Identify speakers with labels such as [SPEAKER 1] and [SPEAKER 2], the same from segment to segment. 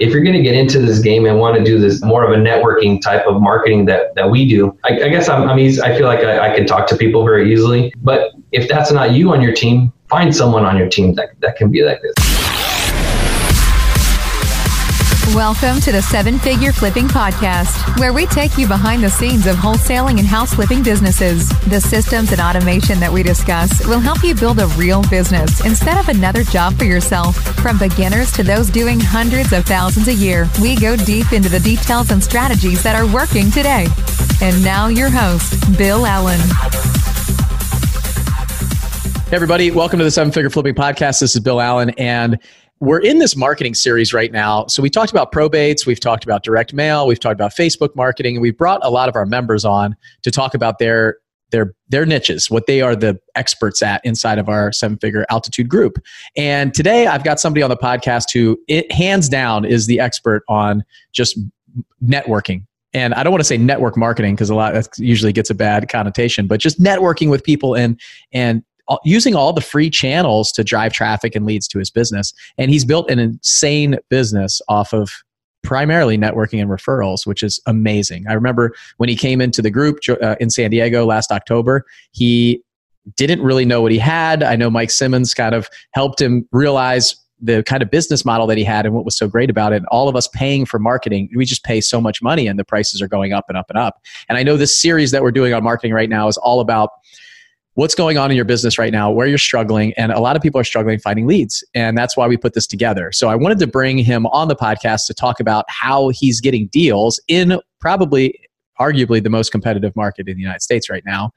[SPEAKER 1] if you're going to get into this game and want to do this more of a networking type of marketing that, that we do, I, I guess I'm, I'm easy, I feel like I, I can talk to people very easily. But if that's not you on your team, find someone on your team that, that can be like this.
[SPEAKER 2] Welcome to the Seven Figure Flipping Podcast, where we take you behind the scenes of wholesaling and house flipping businesses. The systems and automation that we discuss will help you build a real business instead of another job for yourself. From beginners to those doing hundreds of thousands a year, we go deep into the details and strategies that are working today. And now, your host, Bill Allen.
[SPEAKER 3] Hey, everybody. Welcome to the Seven Figure Flipping Podcast. This is Bill Allen. And we're in this marketing series right now. So we talked about probates, we've talked about direct mail, we've talked about Facebook marketing, and we've brought a lot of our members on to talk about their their their niches, what they are the experts at inside of our seven figure altitude group. And today I've got somebody on the podcast who it hands down is the expert on just networking. And I don't want to say network marketing because a lot that usually gets a bad connotation, but just networking with people and and using all the free channels to drive traffic and leads to his business. And he's built an insane business off of primarily networking and referrals, which is amazing. I remember when he came into the group uh, in San Diego last October, he didn't really know what he had. I know Mike Simmons kind of helped him realize the kind of business model that he had and what was so great about it. All of us paying for marketing, we just pay so much money and the prices are going up and up and up. And I know this series that we're doing on marketing right now is all about what's going on in your business right now, where you're struggling. And a lot of people are struggling finding leads. And that's why we put this together. So I wanted to bring him on the podcast to talk about how he's getting deals in probably, arguably, the most competitive market in the United States right now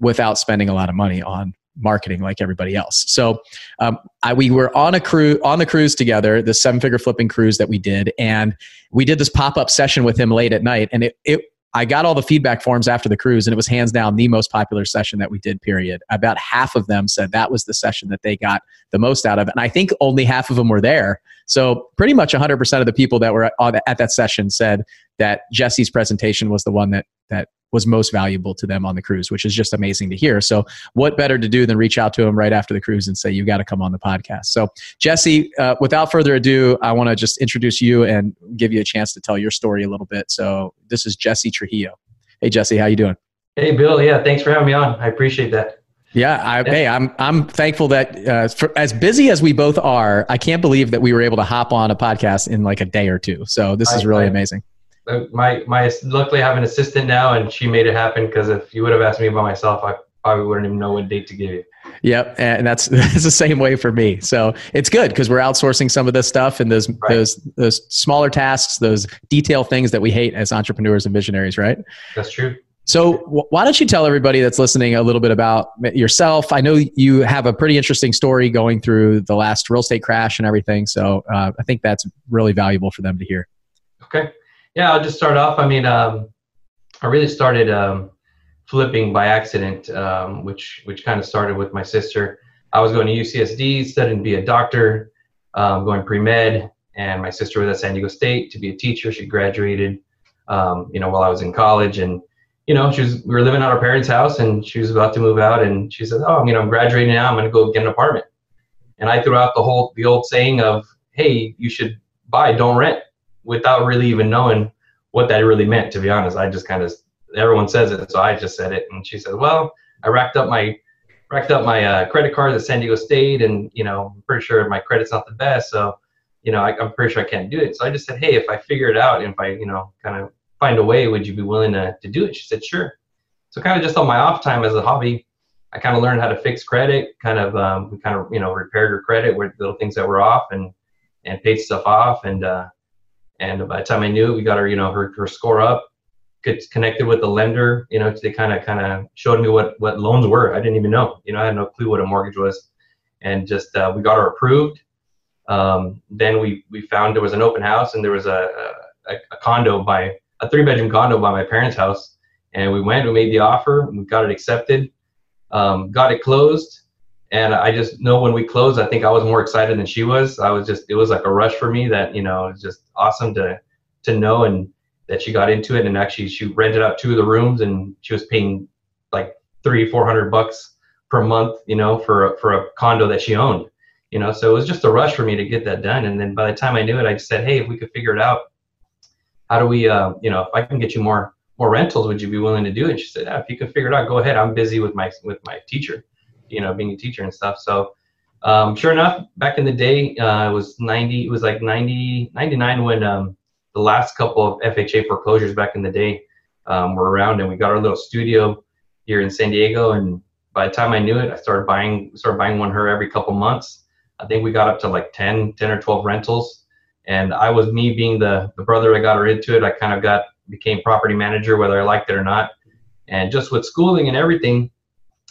[SPEAKER 3] without spending a lot of money on marketing like everybody else. So um, I, we were on a cruise on the cruise together, the seven figure flipping cruise that we did, and we did this pop up session with him late at night, and it, it I got all the feedback forms after the cruise, and it was hands down the most popular session that we did, period. About half of them said that was the session that they got the most out of. And I think only half of them were there. So, pretty much 100% of the people that were at that session said that Jesse's presentation was the one that, that was most valuable to them on the cruise, which is just amazing to hear. So, what better to do than reach out to him right after the cruise and say, You got to come on the podcast? So, Jesse, uh, without further ado, I want to just introduce you and give you a chance to tell your story a little bit. So, this is Jesse Trujillo. Hey, Jesse, how you doing?
[SPEAKER 1] Hey, Bill. Yeah, thanks for having me on. I appreciate that.
[SPEAKER 3] Yeah, I, hey, I'm I'm thankful that uh, for, as busy as we both are, I can't believe that we were able to hop on a podcast in like a day or two. So this is really I, amazing.
[SPEAKER 1] My my luckily I have an assistant now, and she made it happen. Because if you would have asked me by myself, I probably wouldn't even know what date to give you.
[SPEAKER 3] Yep, and that's that's the same way for me. So it's good because we're outsourcing some of this stuff and those right. those those smaller tasks, those detail things that we hate as entrepreneurs and visionaries, right?
[SPEAKER 1] That's true.
[SPEAKER 3] So why don't you tell everybody that's listening a little bit about yourself? I know you have a pretty interesting story going through the last real estate crash and everything. So uh, I think that's really valuable for them to hear.
[SPEAKER 1] Okay. Yeah, I'll just start off. I mean, um, I really started um, flipping by accident, um, which which kind of started with my sister. I was going to UCSD, studying to be a doctor, um, going pre med, and my sister was at San Diego State to be a teacher. She graduated, um, you know, while I was in college, and you know, she was we were living at our parents' house, and she was about to move out, and she said, "Oh, you know, I'm graduating now. I'm going to go get an apartment." And I threw out the whole the old saying of, "Hey, you should buy, don't rent." Without really even knowing what that really meant. To be honest, I just kind of everyone says it, so I just said it. And she said, "Well, I racked up my racked up my uh, credit cards at San Diego State, and you know, I'm pretty sure my credit's not the best, so you know, I, am pretty sure I can't do it." So I just said, "Hey, if I figure it out, and if I, you know, kind of find a way, would you be willing to to do it?" She said, "Sure." So kind of just on my off time as a hobby, I kind of learned how to fix credit, kind of um, we kind of you know repaired her credit with little things that were off, and and paid stuff off, and uh, and by the time I knew, we got her, you know, her, her score up, connected with the lender. You know, they kind of kind of showed me what what loans were. I didn't even know. You know, I had no clue what a mortgage was, and just uh, we got her approved. Um, then we we found there was an open house and there was a, a, a condo by a three bedroom condo by my parents' house, and we went. We made the offer. We got it accepted. Um, got it closed and I just know when we closed, I think I was more excited than she was. I was just, it was like a rush for me that, you know, it's just awesome to, to know and that she got into it. And actually she rented out two of the rooms and she was paying like three, 400 bucks per month, you know, for, for a condo that she owned. you know. So it was just a rush for me to get that done. And then by the time I knew it, I said, hey, if we could figure it out, how do we, uh, you know, if I can get you more more rentals, would you be willing to do it? And she said, yeah, if you could figure it out, go ahead. I'm busy with my with my teacher, you know, being a teacher and stuff. So um, sure enough, back in the day, uh, it was 90, it was like 90, 99 when um, the last couple of FHA foreclosures back in the day um, were around and we got our little studio here in San Diego. And by the time I knew it, I started buying, started buying one her every couple months. I think we got up to like 10, 10 or 12 rentals. And I was me being the, the brother that got her into it. I kind of got, became property manager, whether I liked it or not. And just with schooling and everything,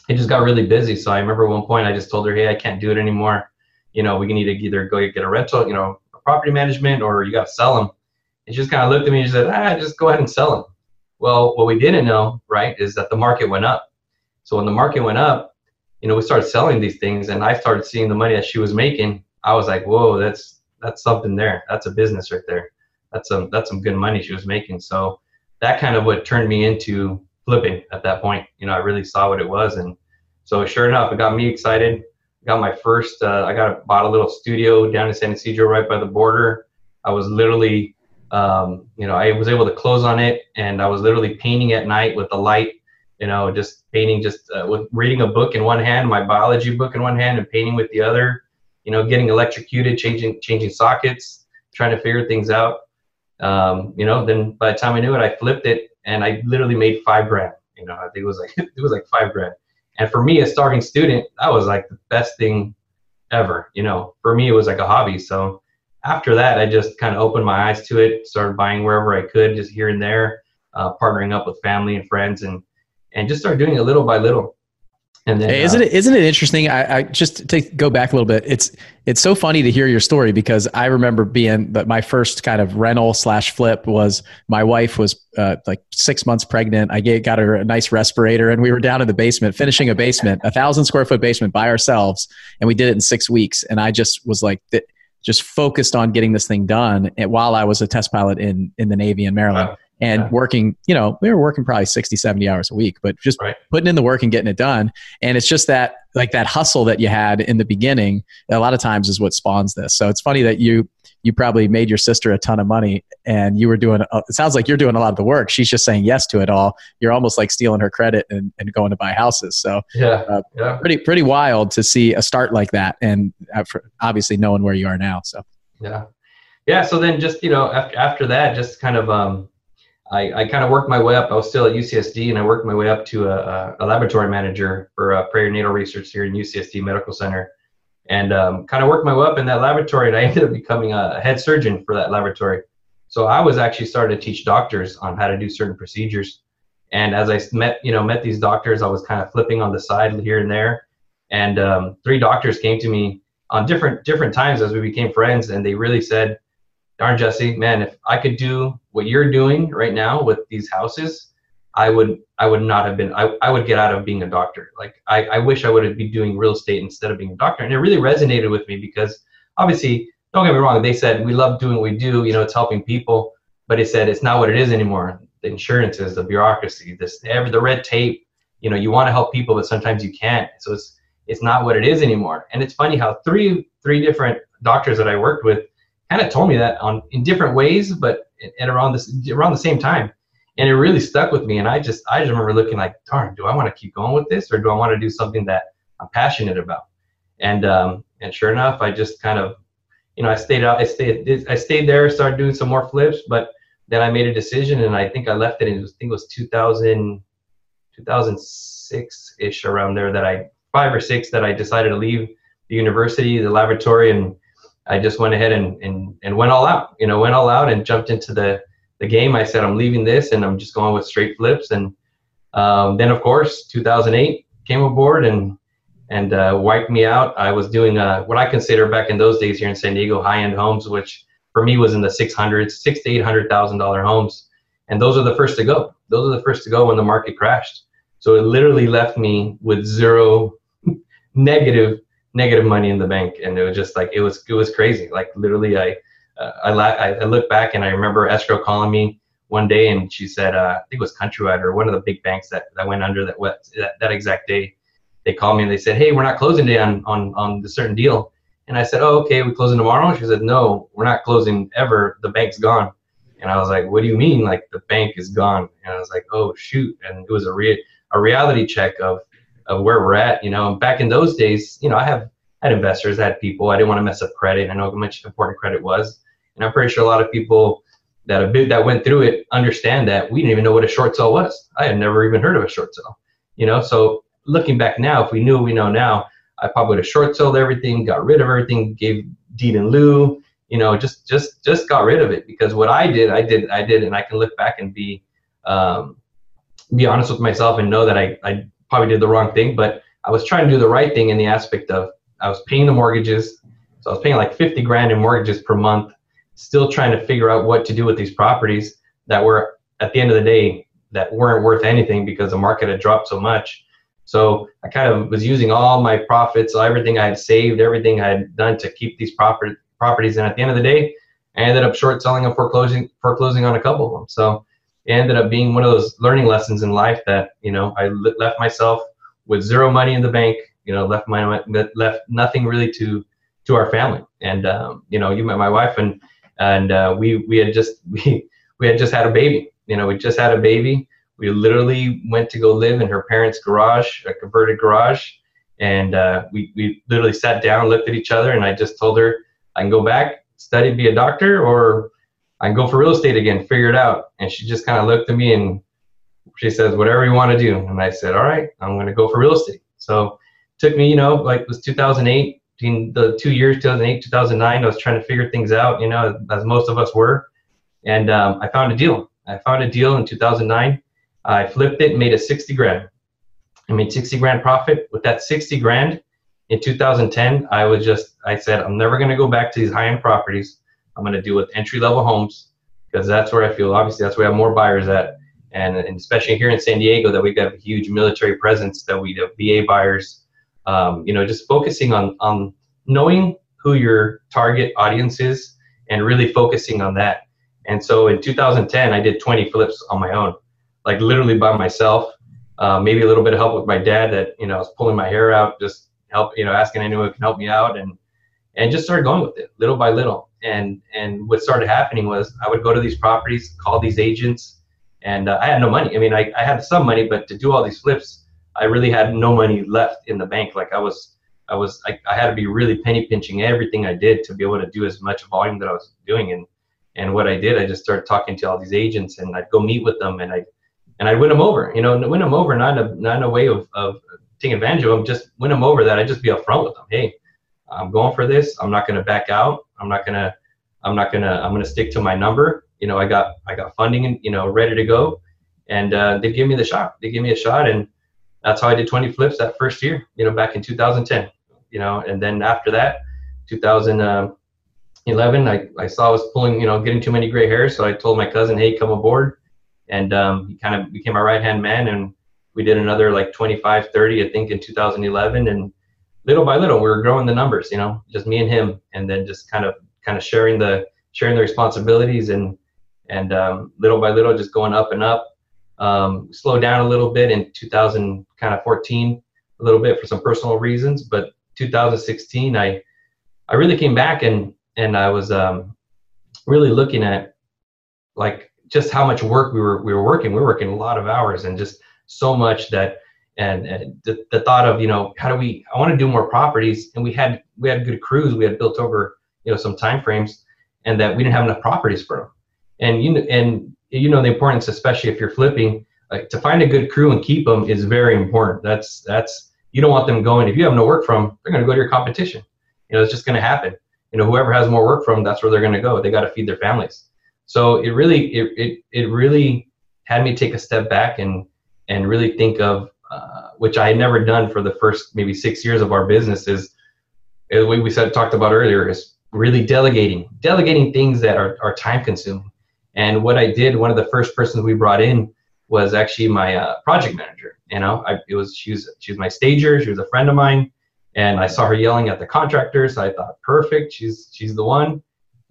[SPEAKER 1] it just got really busy. So I remember one point I just told her, hey, I can't do it anymore. You know, we need to either go get a rental, you know, a property management, or you got to sell them. And she just kind of looked at me and she said, ah, just go ahead and sell them. Well, what we didn't know, right, is that the market went up. So when the market went up, you know, we started selling these things, and I started seeing the money that she was making. I was like, whoa, that's that's something there. That's a business right there. That's some that's some good money she was making. So that kind of what turned me into flipping at that point. You know, I really saw what it was, and so sure enough, it got me excited. Got my first. Uh, I got a, bought a little studio down in San Ysidro, right by the border. I was literally, um, you know, I was able to close on it, and I was literally painting at night with the light. You know, just painting, just uh, with reading a book in one hand, my biology book in one hand, and painting with the other. You know, getting electrocuted, changing changing sockets, trying to figure things out. Um, you know, then by the time I knew it, I flipped it and I literally made five grand. You know, I think it was like it was like five grand. And for me, a starving student, that was like the best thing ever. You know, for me, it was like a hobby. So after that, I just kind of opened my eyes to it, started buying wherever I could, just here and there, uh, partnering up with family and friends, and and just started doing it little by little.
[SPEAKER 3] And then, hey, isn't uh, it isn't it interesting? I, I just to go back a little bit. It's it's so funny to hear your story because I remember being that my first kind of rental slash flip was my wife was uh, like six months pregnant. I get, got her a nice respirator, and we were down in the basement finishing a basement, a thousand square foot basement by ourselves, and we did it in six weeks. And I just was like, just focused on getting this thing done. While I was a test pilot in in the Navy in Maryland. Wow and yeah. working you know we were working probably 60 70 hours a week but just right. putting in the work and getting it done. And it's just that like that hustle that you had in the beginning a lot of times is what spawns this. So it's funny that you you probably made your sister a ton of money and you were doing it sounds like you're doing a lot of the work. She's just saying yes to it all. You're almost like stealing her credit and, and going to buy houses. So
[SPEAKER 1] yeah, uh, yeah.
[SPEAKER 3] pretty pretty wild to see a start like that and obviously knowing where you are now so.
[SPEAKER 1] Yeah. Yeah so then just you know after after that just kind of um I, I kind of worked my way up. I was still at UCSD, and I worked my way up to a, a laboratory manager for uh, perinatal research here in UCSD Medical Center, and um, kind of worked my way up in that laboratory. And I ended up becoming a head surgeon for that laboratory. So I was actually starting to teach doctors on how to do certain procedures. And as I met, you know, met these doctors, I was kind of flipping on the side here and there. And um, three doctors came to me on different different times as we became friends, and they really said, darn Jesse, man, if I could do what you're doing right now with these houses, I would I would not have been I, I would get out of being a doctor. Like I, I wish I would have been doing real estate instead of being a doctor. And it really resonated with me because obviously, don't get me wrong, they said we love doing what we do, you know, it's helping people, but it said it's not what it is anymore. The insurances, the bureaucracy, this every the red tape, you know, you want to help people, but sometimes you can't. So it's it's not what it is anymore. And it's funny how three three different doctors that I worked with kind of told me that on in different ways, but at around this around the same time, and it really stuck with me. And I just I just remember looking like, darn, do I want to keep going with this, or do I want to do something that I'm passionate about? And um, and sure enough, I just kind of, you know, I stayed out, I stayed I stayed there, started doing some more flips, but then I made a decision, and I think I left it. In, I think it was 2000, 2006 ish around there that I five or six that I decided to leave the university, the laboratory, and I just went ahead and, and, and went all out, you know, went all out and jumped into the, the game. I said, I'm leaving this and I'm just going with straight flips. And um, then, of course, 2008 came aboard and and uh, wiped me out. I was doing uh, what I consider back in those days here in San Diego high-end homes, which for me was in the 600s, six to eight hundred thousand dollar homes, and those are the first to go. Those are the first to go when the market crashed. So it literally left me with zero negative negative money in the bank, and it was just like it was it was crazy. Like literally, I uh, I, la- I look back and I remember escrow calling me one day, and she said uh, I think it was Countrywide or one of the big banks that, that went under that, that that exact day. They called me and they said, "Hey, we're not closing today on on on the certain deal." And I said, oh, okay, we closing tomorrow? And she said, no, we're not closing ever. The bank's gone. And I was like, what do you mean? Like the bank is gone. And I was like, oh, shoot. And it was a, re- a reality check of, of where we're at, you know, back in those days, you know, I have had investors, I had people, I didn't want to mess up credit. I know how much important credit was. And I'm pretty sure a lot of people that a bit that went through it understand that we didn't even know what a short sale was. I had never even heard of a short sale, you know. So looking back now, if we knew we know now, I probably would have short sold everything, got rid of everything, gave deed in lieu, you know, just just just got rid of it because what I did, I did, I did, and I can look back and be um, be honest with myself and know that I I probably did the wrong thing, but I was trying to do the right thing in the aspect of I was paying the mortgages, so I was paying like 50 grand in mortgages per month, still trying to figure out what to do with these properties that were at the end of the day that weren't worth anything because the market had dropped so much so I kind of was using all my profits, everything I had saved, everything I had done to keep these property, properties. And at the end of the day, I ended up short selling and foreclosing, foreclosing on a couple of them. So it ended up being one of those learning lessons in life that, you know, I left myself with zero money in the bank, you know, left my, left nothing really to, to our family. And, um, you know, you met my wife and, and, uh, we, we had just, we, we had just had a baby, you know, we just had a baby. We literally went to go live in her parents' garage, a converted garage, and uh, we we literally sat down, looked at each other, and I just told her I can go back, study, be a doctor, or I can go for real estate again, figure it out. And she just kind of looked at me and she says, whatever you want to do. And I said, all right, I'm going to go for real estate. So it took me, you know, like it was 2008, between the two years, 2008, 2009, I was trying to figure things out, you know, as most of us were. And um, I found a deal. I found a deal in 2009 I flipped it and made a 60 grand. I made 60 grand profit. With that 60 grand in 2010, I was just, I said, I'm never going to go back to these high end properties. I'm going to deal with entry level homes because that's where I feel, obviously, that's where I have more buyers at. And, and especially here in San Diego, that we've got a huge military presence, that we have VA buyers. Um, you know, just focusing on, on knowing who your target audience is and really focusing on that. And so in 2010, I did 20 flips on my own like literally by myself. Uh, maybe a little bit of help with my dad that you know I was pulling my hair out, just help you know asking anyone who can help me out, and and just started going with it little by little. And and what started happening was I would go to these properties, call these agents, and uh, I had no money. I mean, I, I had some money, but to do all these flips, I really had no money left in the bank. Like I was I was I, I had to be really penny pinching everything I did to be able to do as much volume that I was doing. And and what I did, I just started talking to all these agents, and I'd go meet with them, and I and I'd win them over. You know, win them over, not in a not in a way of, of taking advantage of them, just win them over. That I'd just be upfront with them. Hey, I'm going for this. I'm not going to back out. I'm not gonna. I'm not gonna. I'm gonna stick to my number. You know, I got I got funding and you know ready to go, and uh, they give me the shot. They give me a shot, and that's how I did 20 flips that first year. You know, back in 2010. You know, and then after that, 2011, I I saw I was pulling. You know, getting too many gray hairs, so I told my cousin, hey, come aboard and um, he kind of became our right hand man and we did another like 25 30 i think in 2011 and little by little we were growing the numbers you know just me and him and then just kind of kind of sharing the sharing the responsibilities and and um, little by little just going up and up um, slowed down a little bit in 2000 kind of 14 a little bit for some personal reasons but 2016 i i really came back and and i was um, really looking at like just how much work we were we were working. We were working a lot of hours and just so much that and, the, the thought of you know how do we I want to do more properties and we had we had good crews we had built over you know some time frames and that we didn't have enough properties for them and you and you know the importance especially if you're flipping like to find a good crew and keep them is very important. That's that's you don't want them going if you have no work from they're going to go to your competition. You know it's just going to happen. You know whoever has more work from that's where they're going to go. They got to feed their families. So it really it, it, it really had me take a step back and and really think of which I had never done for the first maybe six years of our business is the way we said talked about earlier is really delegating delegating things that are, are time consuming and what I did one of the first persons we brought in was actually my uh, project manager you know I, it was she was she was my stager she was a friend of mine and I saw her yelling at the contractors so I thought perfect she's she's the one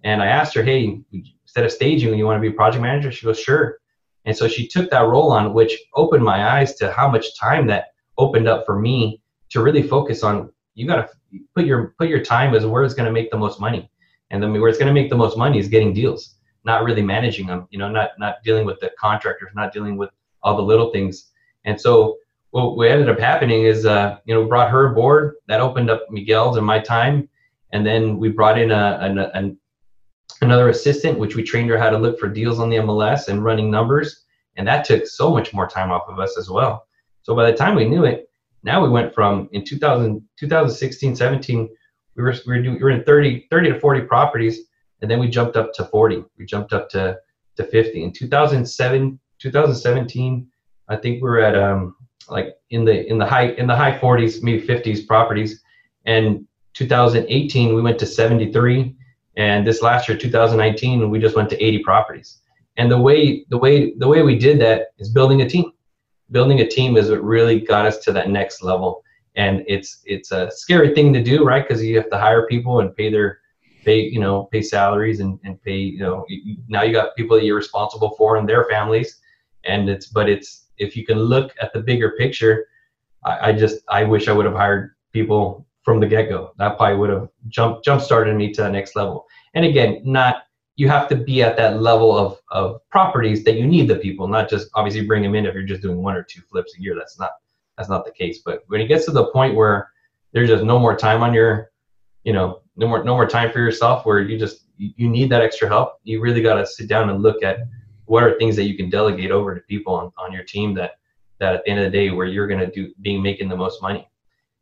[SPEAKER 1] and I asked her hey instead of staging, you want to be a project manager? She goes, sure. And so she took that role on, which opened my eyes to how much time that opened up for me to really focus on you got to put your put your time as where it's going to make the most money, and then where it's going to make the most money is getting deals, not really managing them. You know, not not dealing with the contractors, not dealing with all the little things. And so what, what ended up happening is, uh, you know, brought her aboard. That opened up Miguel's and my time, and then we brought in a, a, a another assistant, which we trained her how to look for deals on the MLS and running numbers. And that took so much more time off of us as well. So by the time we knew it, now we went from in 2000, 2016, 17, we were, we were, doing, we were in 30, 30 to 40 properties. And then we jumped up to 40. We jumped up to, to 50. In 2007, 2017, I think we were at um, like in the in the high in the high 40s, maybe 50s properties. And 2018, we went to 73 and this last year, 2019, we just went to 80 properties. And the way the way the way we did that is building a team. Building a team is what really got us to that next level. And it's it's a scary thing to do, right? Because you have to hire people and pay their pay you know pay salaries and, and pay you know now you got people that you're responsible for and their families. And it's but it's if you can look at the bigger picture, I, I just I wish I would have hired people from the get-go. That probably would have jump jump started me to the next level. And again, not you have to be at that level of, of properties that you need the people, not just obviously bring them in if you're just doing one or two flips a year. That's not that's not the case. But when it gets to the point where there's just no more time on your, you know, no more no more time for yourself, where you just you need that extra help. You really got to sit down and look at what are things that you can delegate over to people on, on your team that that at the end of the day where you're going to do being making the most money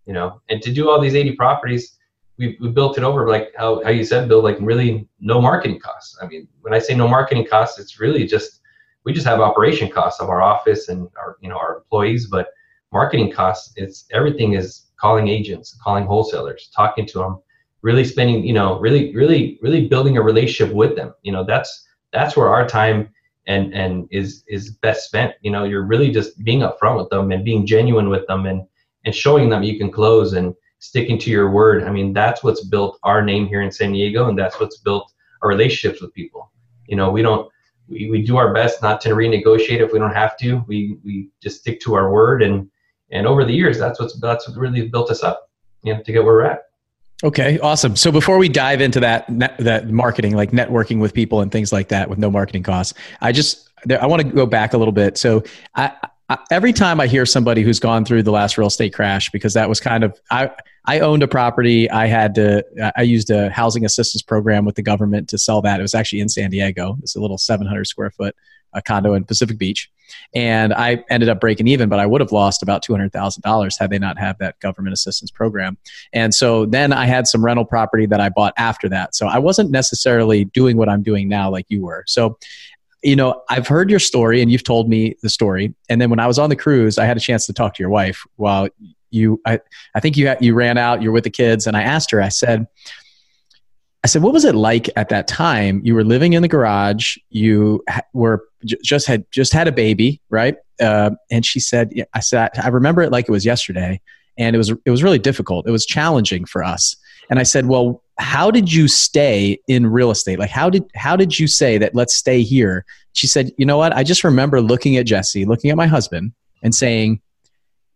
[SPEAKER 1] you know, and to do all these 80 properties, we, we built it over like how, how you said, Bill, like really no marketing costs. I mean, when I say no marketing costs, it's really just, we just have operation costs of our office and our, you know, our employees, but marketing costs, it's everything is calling agents, calling wholesalers, talking to them, really spending, you know, really, really, really building a relationship with them. You know, that's, that's where our time and, and is, is best spent. You know, you're really just being upfront with them and being genuine with them and, and showing them you can close and sticking to your word. I mean, that's what's built our name here in San Diego, and that's what's built our relationships with people. You know, we don't we, we do our best not to renegotiate if we don't have to. We we just stick to our word, and and over the years, that's what's that's what really built us up, you know, to get where we're at.
[SPEAKER 3] Okay, awesome. So before we dive into that that marketing, like networking with people and things like that, with no marketing costs, I just I want to go back a little bit. So I every time I hear somebody who's gone through the last real estate crash, because that was kind of I I owned a property. I had to I used a housing assistance program with the government to sell that. It was actually in San Diego. It's a little 700 square foot a condo in Pacific Beach, and I ended up breaking even, but I would have lost about two hundred thousand dollars had they not had that government assistance program. And so then I had some rental property that I bought after that. So I wasn't necessarily doing what I'm doing now, like you were. So you know, I've heard your story and you've told me the story. And then when I was on the cruise, I had a chance to talk to your wife while you, I, I think you, you ran out, you're with the kids. And I asked her, I said, I said, what was it like at that time? You were living in the garage. You were just had just had a baby, right? Uh, and she said, I said, I remember it like it was yesterday, and it was it was really difficult. It was challenging for us. And I said, well, how did you stay in real estate? Like how did how did you say that let's stay here? She said, you know what? I just remember looking at Jesse, looking at my husband and saying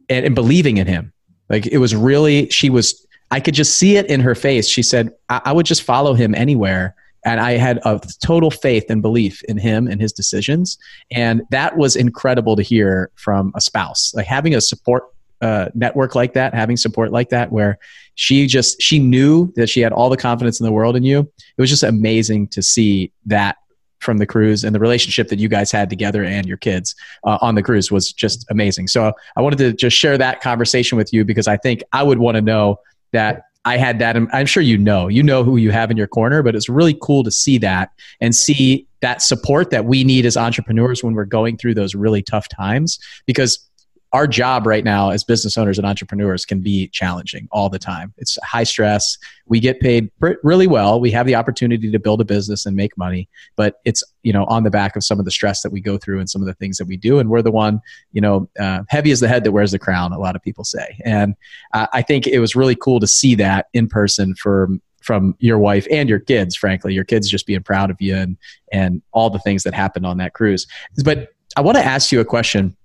[SPEAKER 3] and, and believing in him. Like it was really she was I could just see it in her face. She said, I, I would just follow him anywhere. And I had a total faith and belief in him and his decisions. And that was incredible to hear from a spouse. Like having a support uh, network like that, having support like that, where she just she knew that she had all the confidence in the world in you. It was just amazing to see that from the cruise and the relationship that you guys had together and your kids uh, on the cruise was just amazing. So I wanted to just share that conversation with you because I think I would want to know that I had that. I'm sure you know, you know who you have in your corner, but it's really cool to see that and see that support that we need as entrepreneurs when we're going through those really tough times because our job right now as business owners and entrepreneurs can be challenging all the time. It's high stress. We get paid really well. We have the opportunity to build a business and make money, but it's you know on the back of some of the stress that we go through and some of the things that we do. And we're the one you know uh, heavy is the head that wears the crown. A lot of people say, and uh, I think it was really cool to see that in person for from your wife and your kids frankly your kids just being proud of you and and all the things that happened on that cruise but i want to ask you a question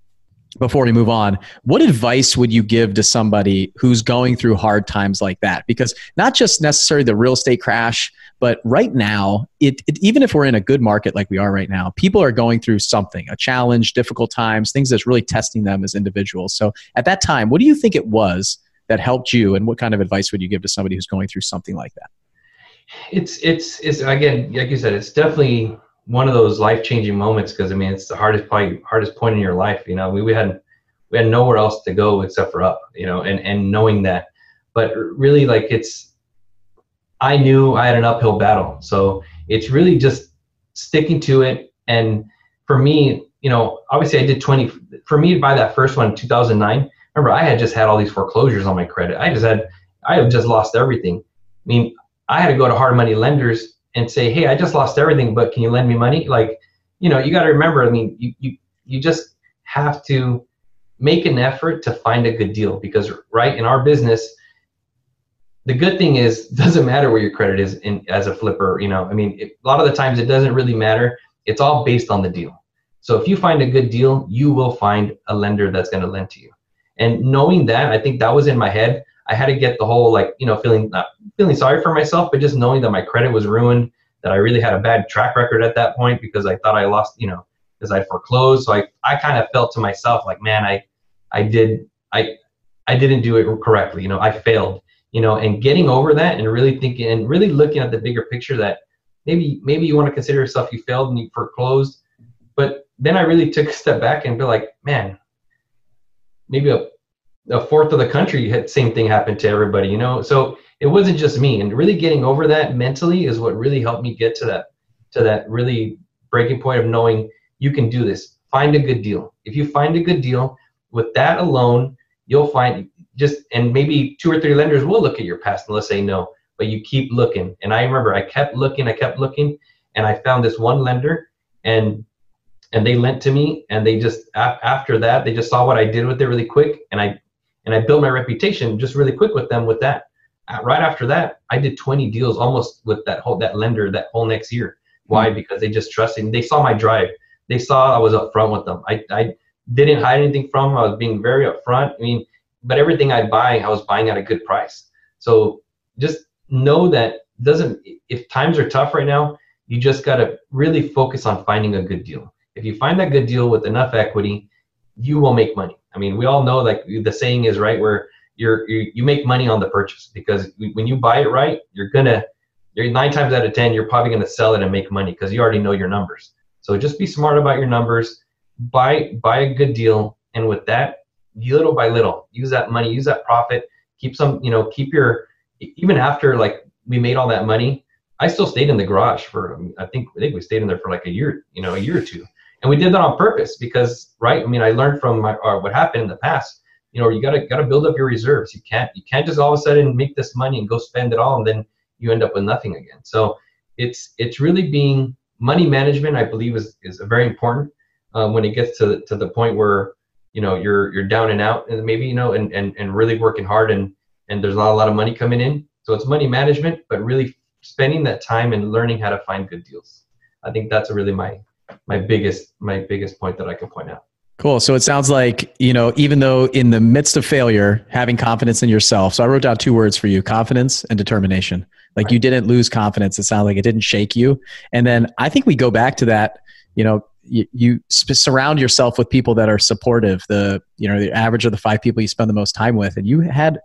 [SPEAKER 3] before we move on, what advice would you give to somebody who's going through hard times like that? Because not just necessarily the real estate crash, but right now, it, it, even if we're in a good market like we are right now, people are going through something, a challenge, difficult times, things that's really testing them as individuals. So at that time, what do you think it was that helped you, and what kind of advice would you give to somebody who's going through something like that?
[SPEAKER 1] It's it's it's again, like you said, it's definitely one of those life changing moments because I mean it's the hardest probably hardest point in your life. You know, we, we had we had nowhere else to go except for up. You know, and and knowing that, but really like it's I knew I had an uphill battle, so it's really just sticking to it. And for me, you know, obviously I did 20. For me to buy that first one in 2009, remember I had just had all these foreclosures on my credit. I just had I had just lost everything. I mean, I had to go to hard money lenders and say, hey, I just lost everything, but can you lend me money? Like, you know, you got to remember, I mean, you, you, you just have to make an effort to find a good deal because, right, in our business, the good thing is doesn't matter where your credit is in as a flipper you know i mean it, a lot of the times it doesn't really matter. It's all based on the deal. So if you find a good deal you will find a lender that's going to lend to you. And knowing that i think that was in my head I had to get the whole like you know feeling not feeling sorry for myself, but just knowing that my credit was ruined, that I really had a bad track record at that point because I thought I lost you know because I foreclosed. So I I kind of felt to myself like man I I did I I didn't do it correctly. You know I failed. You know and getting over that and really thinking and really looking at the bigger picture that maybe maybe you want to consider yourself you failed and you foreclosed, but then I really took a step back and be like man maybe a a fourth of the country had same thing happened to everybody you know? So it wasn't just me and really getting over that mentally is what really helped me get to that to that really breaking point of knowing you can do this. Find a good deal. If you find a good deal with that alone you'll find just and maybe two or three lenders will look at your past and let's say no but you keep looking. And i remember i kept looking i kept looking and i found this one lender and and they lent to me and they just after that they just saw what i did with it really quick and i and I built my reputation just really quick with them with that. Uh, right after that, I did 20 deals almost with that whole that lender that whole next year. Why? Mm-hmm. Because they just trusted. Me. They saw my drive. They saw I was upfront with them. I, I didn't hide anything from them. I was being very upfront. I mean, but everything I buy, I was buying at a good price. So just know that doesn't if times are tough right now, you just got to really focus on finding a good deal. If you find that good deal with enough equity, you will make money. I mean, we all know like the saying is right where you're you, you make money on the purchase because when you buy it right, you're gonna you're nine times out of ten you're probably gonna sell it and make money because you already know your numbers. So just be smart about your numbers. Buy buy a good deal, and with that, little by little, use that money, use that profit, keep some you know keep your even after like we made all that money, I still stayed in the garage for I think I think we stayed in there for like a year, you know, a year or two and we did that on purpose because right i mean i learned from my, or what happened in the past. You know you gotta gotta build up your reserves. You can't you can't just all of a sudden make this money and go spend it all and then you end up with nothing again. So it's it's really being money management i believe is is very important um, when it gets to to the point where you know you're you're down and out and maybe you know and and, and really working hard and and there's not a lot of money coming in. So it's money management but really spending that time and learning how to find good deals. I think that's really my my biggest my biggest point that I can point out.
[SPEAKER 3] Cool. So it sounds like, you know, even though in the midst of failure, having confidence in yourself. So I wrote down two words for you confidence and determination. Like right. you didn't lose confidence. It sounds like it didn't shake you. And then I think we go back to that, you know, you, you surround yourself with people that are supportive. The, you know, the average of the five people you spend the most time with. And you had,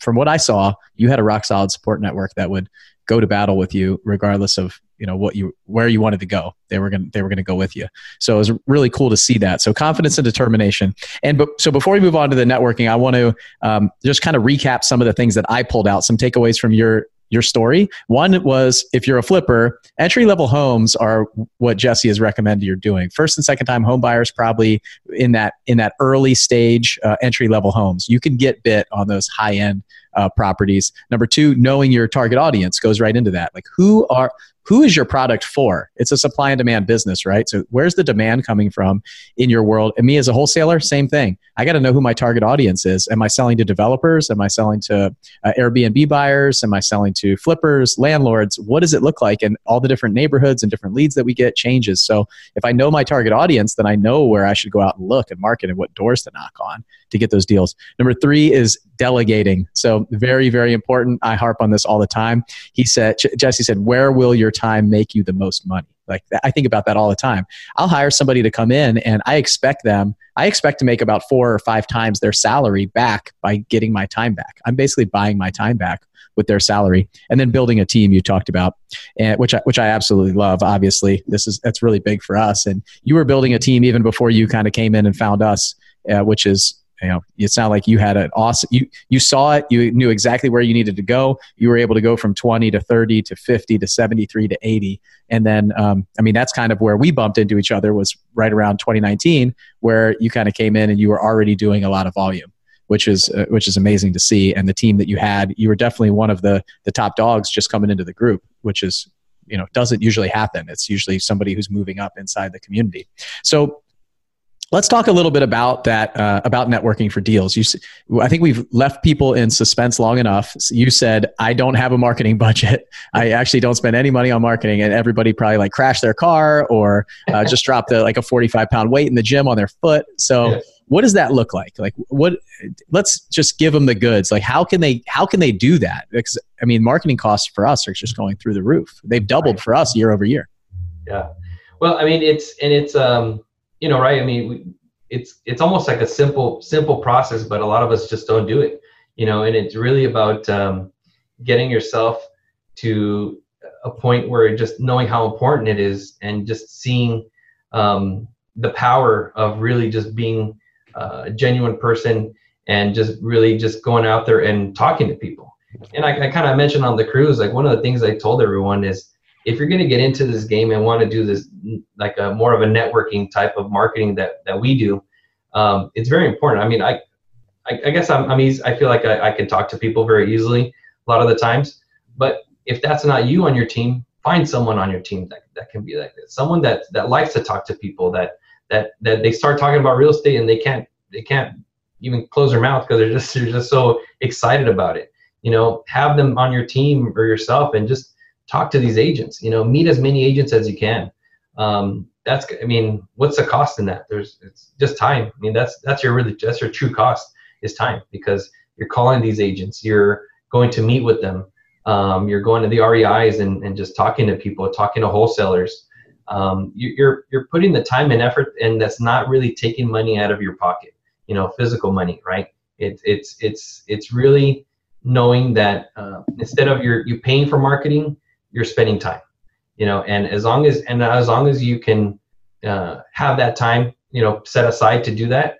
[SPEAKER 3] from what I saw, you had a rock solid support network that would go to battle with you regardless of you know what you where you wanted to go. They were going they were going to go with you. So it was really cool to see that. So confidence and determination. And but so before we move on to the networking i want to um, just kind of recap some of the things that i pulled out some takeaways from your your story. One was if you're a flipper entry level homes are what jesse has recommended you're doing. First and second time home buyers probably in that in that early stage uh, entry level homes. You can get bit on those high end uh, properties number two knowing your target audience goes right into that like who are who is your product for? It's a supply and demand business, right? So where's the demand coming from in your world? And me as a wholesaler, same thing. I got to know who my target audience is. Am I selling to developers? Am I selling to uh, Airbnb buyers? Am I selling to flippers, landlords? What does it look like? And all the different neighborhoods and different leads that we get changes. So if I know my target audience, then I know where I should go out and look and market and what doors to knock on to get those deals. Number three is delegating. So very, very important. I harp on this all the time. He said, Jesse said, where will your time make you the most money? Like I think about that all the time. I'll hire somebody to come in and I expect them, I expect to make about four or five times their salary back by getting my time back. I'm basically buying my time back with their salary and then building a team you talked about and which I, which I absolutely love obviously this is that's really big for us and you were building a team even before you kind of came in and found us uh, which is you know it sounded like you had an awesome you you saw it you knew exactly where you needed to go. You were able to go from 20 to 30 to 50 to 73 to 80 and then um, i mean that's kind of where we bumped into each other was right around 2019 where you kind of came in and you were already doing a lot of volume which is uh, which is amazing to see. And the team that you had you were definitely one of the the top dogs just coming into the group which is you know doesn't usually happen. It's usually somebody who's moving up inside the community. So Let's talk a little bit about that, uh, about networking for deals. You, I think we've left people in suspense long enough. You said, I don't have a marketing budget. I actually don't spend any money on marketing. And everybody probably like crashed their car or uh, just dropped the, like a 45 pound weight in the gym on their foot. So yes. what does that look like? Like what, let's just give them the goods. Like how can they, how can they do that? Because I mean, marketing costs for us are just going through the roof. They've doubled right. for us year over year.
[SPEAKER 1] Yeah. Well, I mean, it's, and it's, um, you know, right? I mean, we, it's it's almost like a simple simple process, but a lot of us just don't do it. You know, and it's really about um, getting yourself to a point where just knowing how important it is, and just seeing um, the power of really just being a genuine person and just really just going out there and talking to people. And I, I kind of mentioned on the cruise, like one of the things I told everyone is if you're going to get into this game and want to do this like a more of a networking type of marketing that that we do um, it's very important. I mean i i, I guess i'm, I'm easy, i feel like I, I can talk to people very easily a lot of the times but if that's not you on your team find someone on your team that, that can be like someone that that likes to talk to people that that that they start talking about real estate and they can't they can't even close their mouth because they're just they're just so excited about it. You know have them on your team or yourself and just talk to these agents. You know, meet as many agents as you can. Um, that's I mean, what's the cost in that? There's it's just time. I mean, that's that's your really that's your true cost is time because you're calling these agents, you're going to meet with them, um, you're going to the REIs and, and just talking to people, talking to wholesalers. Um, you, you're you're putting the time and effort, and that's not really taking money out of your pocket. You know, physical money, right? It's it's it's it's really knowing that uh, instead of your you paying for marketing, you're spending time you know and as long as and as long as you can uh, have that time you know set aside to do that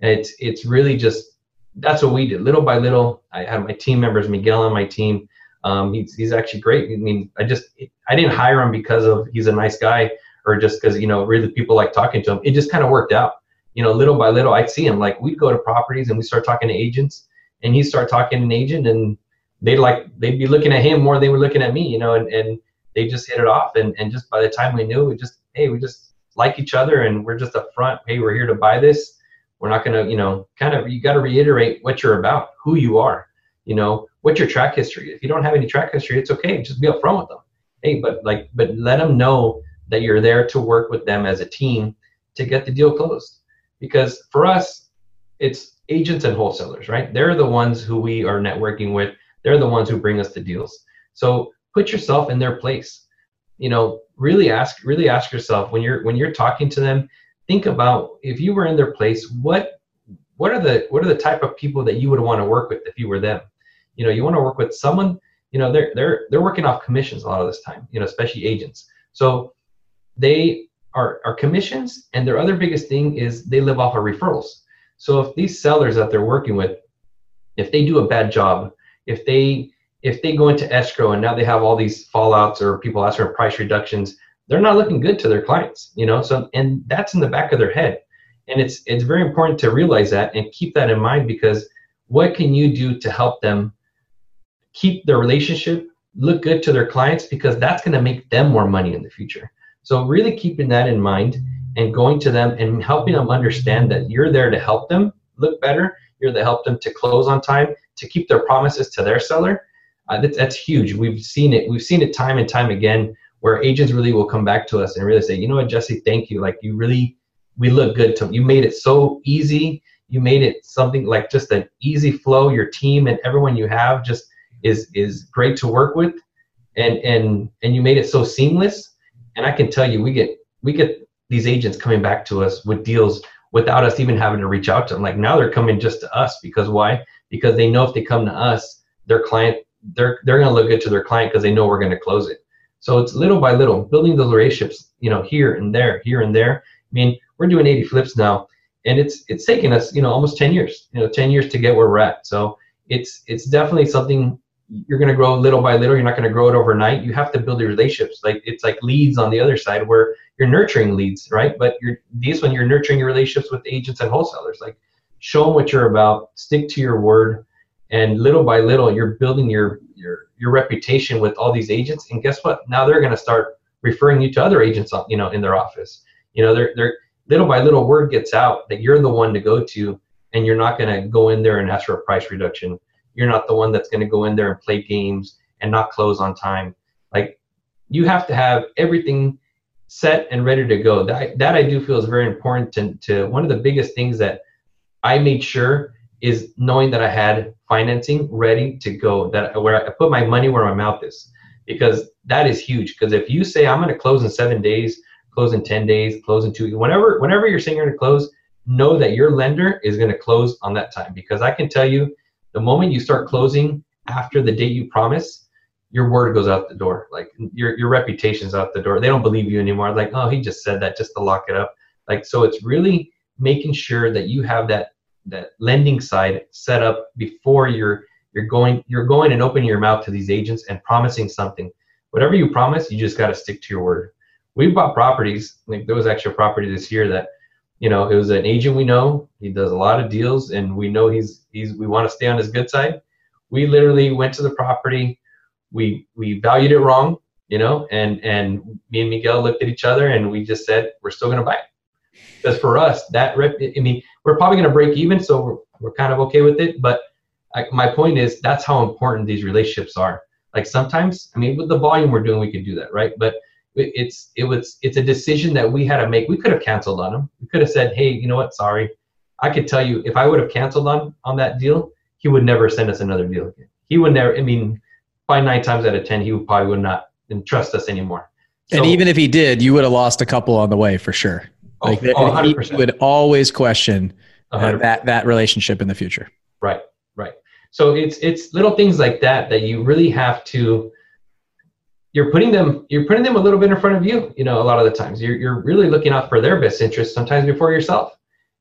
[SPEAKER 1] it's it's really just that's what we did. Little by little i had my team members miguel on my team um, he's, he's actually great. I mean i just i didn't hire him because of he's a nice guy or just because you know really people like talking to him. It just kind of worked out. You know little by little i'd see him like we'd go to properties and we start talking to agents and he'd start talking to an agent and they'd like they'd be looking at him more than they were looking at me, you know, and, and they just hit it off and, and just by the time we knew we just hey, we just like each other and we're just up front, hey, we're here to buy this. We're not gonna, you know, kind of you gotta reiterate what you're about, who you are, you know, what's your track history. If you don't have any track history, it's okay, just be upfront with them. Hey, but like but let them know that you're there to work with them as a team to get the deal closed. Because for us, it's agents and wholesalers, right? They're the ones who we are networking with they're the ones who bring us the deals. So put yourself in their place. You know, really ask really ask yourself when you're when you're talking to them, think about if you were in their place, what what are the what are the type of people that you would want to work with if you were them? You know, you want to work with someone, you know, they're they're they're working off commissions a lot of this time, you know, especially agents. So they are are commissions and their other biggest thing is they live off of referrals. So if these sellers that they're working with, if they do a bad job, if they if they go into escrow and now they have all these fallouts or people ask for price reductions, they're not looking good to their clients, you know. So and that's in the back of their head, and it's it's very important to realize that and keep that in mind because what can you do to help them keep their relationship look good to their clients because that's going to make them more money in the future. So really keeping that in mind and going to them and helping them understand that you're there to help them look better. You're there to help them to close on time, to keep their promises to their seller. Uh, that's, that's huge. We've seen it. We've seen it time and time again where agents really will come back to us and really say, you know what, Jesse, thank you. Like you really, we look good to you. Made it so easy. You made it something like just an easy flow. Your team and everyone you have just is is great to work with, and and and you made it so seamless. And I can tell you, we get we get these agents coming back to us with deals without us even having to reach out to them. Like now they're coming just to us because why? Because they know if they come to us, their client they're they're going to look good to their client because they know we're going to close it. So it's little by little building those relationships, you know, here and there, here and there. I mean, we're doing 80 flips now, and it's it's taken us, you know, almost 10 years, you know, 10 years to get where we're at. So it's it's definitely something you're going to grow little by little. You're not going to grow it overnight. You have to build your relationships. Like it's like leads on the other side where you're nurturing leads, right? But you're this one you're nurturing your relationships with agents and wholesalers. Like show them what you're about, stick to your word, and little by little you're building your your your reputation with all these agents. And guess what? Now they're going to start referring you to other agents, you know, in their office. You know, they're they're little by little word gets out that you're the one to go to, and you're not going to go in there and ask for a price reduction you're not the one that's going to go in there and play games and not close on time. Like you have to have everything set and ready to go. That, that I do feel is very important to, to one of the biggest things that I made sure is knowing that I had financing ready to go, that where I put my money where my mouth is, because that is huge. Because if you say I'm going to close in seven days, close in 10 days, close in two, whenever, whenever you're saying you're going to close, know that your lender is going to close on that time. Because I can tell you, the moment you start closing after the date you promise, your word goes out the door. Like your your reputation's out the door. They don't believe you anymore. Like, oh, he just said that just to lock it up. Like so it's really making sure that you have that that lending side set up before you're you're going you're going and opening your mouth to these agents and promising something. Whatever you promise, you just got to stick to your word. We bought properties. Like there was actually a property this year that you know, it was an agent we know. He does a lot of deals, and we know he's he's. We want to stay on his good side. We literally went to the property. We we valued it wrong, you know, and and me and Miguel looked at each other, and we just said we're still going to buy it. Because for us, that rep, I mean, we're probably going to break even, so we're, we're kind of okay with it. But I, my point is, that's how important these relationships are. Like sometimes, I mean, with the volume we're doing, we could do that, right? But it's it was it's a decision that we had to make. We could have canceled on him. We could have said, hey, you know what? Sorry. I could tell you if I would have canceled on on that deal, he would never send us another deal again. He would never. I mean, by nine times out of ten, he would probably would not trust us anymore.
[SPEAKER 3] So, and even if he did, you would have lost a couple on the way for sure. Oh, like oh, he would always question uh, that that relationship in the future.
[SPEAKER 1] Right, right. So it's it's little things like that that you really have to you're putting them you're putting them a little bit in front of you you know a lot of the times. You're, you're really looking out for their best interest sometimes before yourself.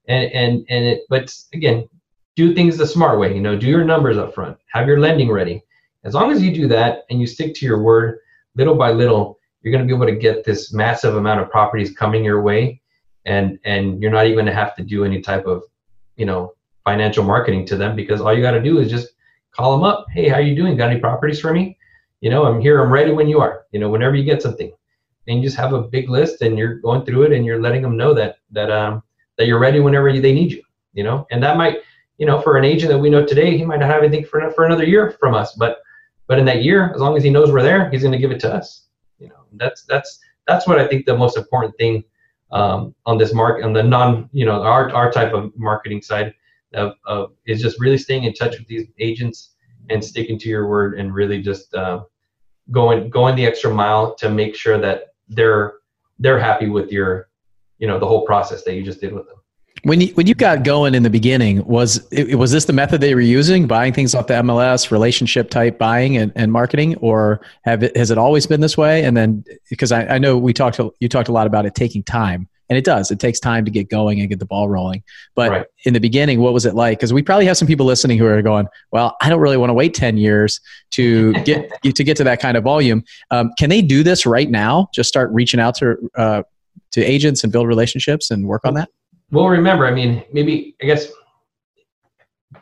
[SPEAKER 1] And and and it but again do things the smart way you know do your numbers up front have your lending ready. As long as you do that and you stick to your word little by little you're going to be able to get this massive amount of properties coming your way and and you're not even going to have to do any type of you know financial marketing to them because all you got to do is just call them up hey how you doing got any properties for me you know, I'm here, I'm ready when you are, you know, whenever you get something. And you just have a big list and you're going through it and you're letting them know that that um that you're ready whenever they need you, you know. And that might, you know, for an agent that we know today, he might not have anything for for another year from us, but but in that year, as long as he knows we're there, he's going to give it to us. You know, that's that's that's what I think the most important thing um, on this market, on the non, you know, our our type of marketing side of, of is just really staying in touch with these agents and sticking to your word and really just uh, going going the extra mile to make sure that they're they're happy with your you know the whole process that you just did with them
[SPEAKER 3] when you when you got going in the beginning was it, was this the method they were using buying things off the mls relationship type buying and, and marketing or have it, has it always been this way? And then because I, I know we talked you talked a lot about it taking time and it does. It takes time to get going and get the ball rolling. But right. in the beginning what was it like? Because we probably have some people listening who are going well i don't really want to wait 10 years to get to get to that kind of volume. Um, can they do this right now? Just start reaching out to uh, to agents and build relationships and work on that
[SPEAKER 1] well remember i mean maybe i guess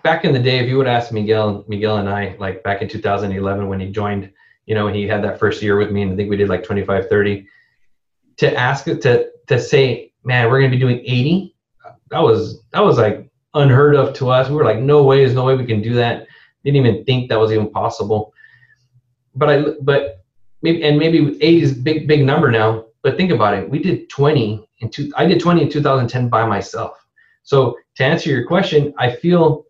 [SPEAKER 1] back in the day if you would ask miguel miguel and i like back in 2011 when he joined you know, he had that first year with me, and I think we did like 25, 30. To ask to to say, man, we're gonna be doing 80, that was that was like unheard of to us. We were like, no way, there's no way we can do that. Didn't even think that was even possible. But I but maybe and maybe 80 is big big number now. But think about it. We did 20 in two. I did 20 in 2010 by myself. So to answer your question, I feel,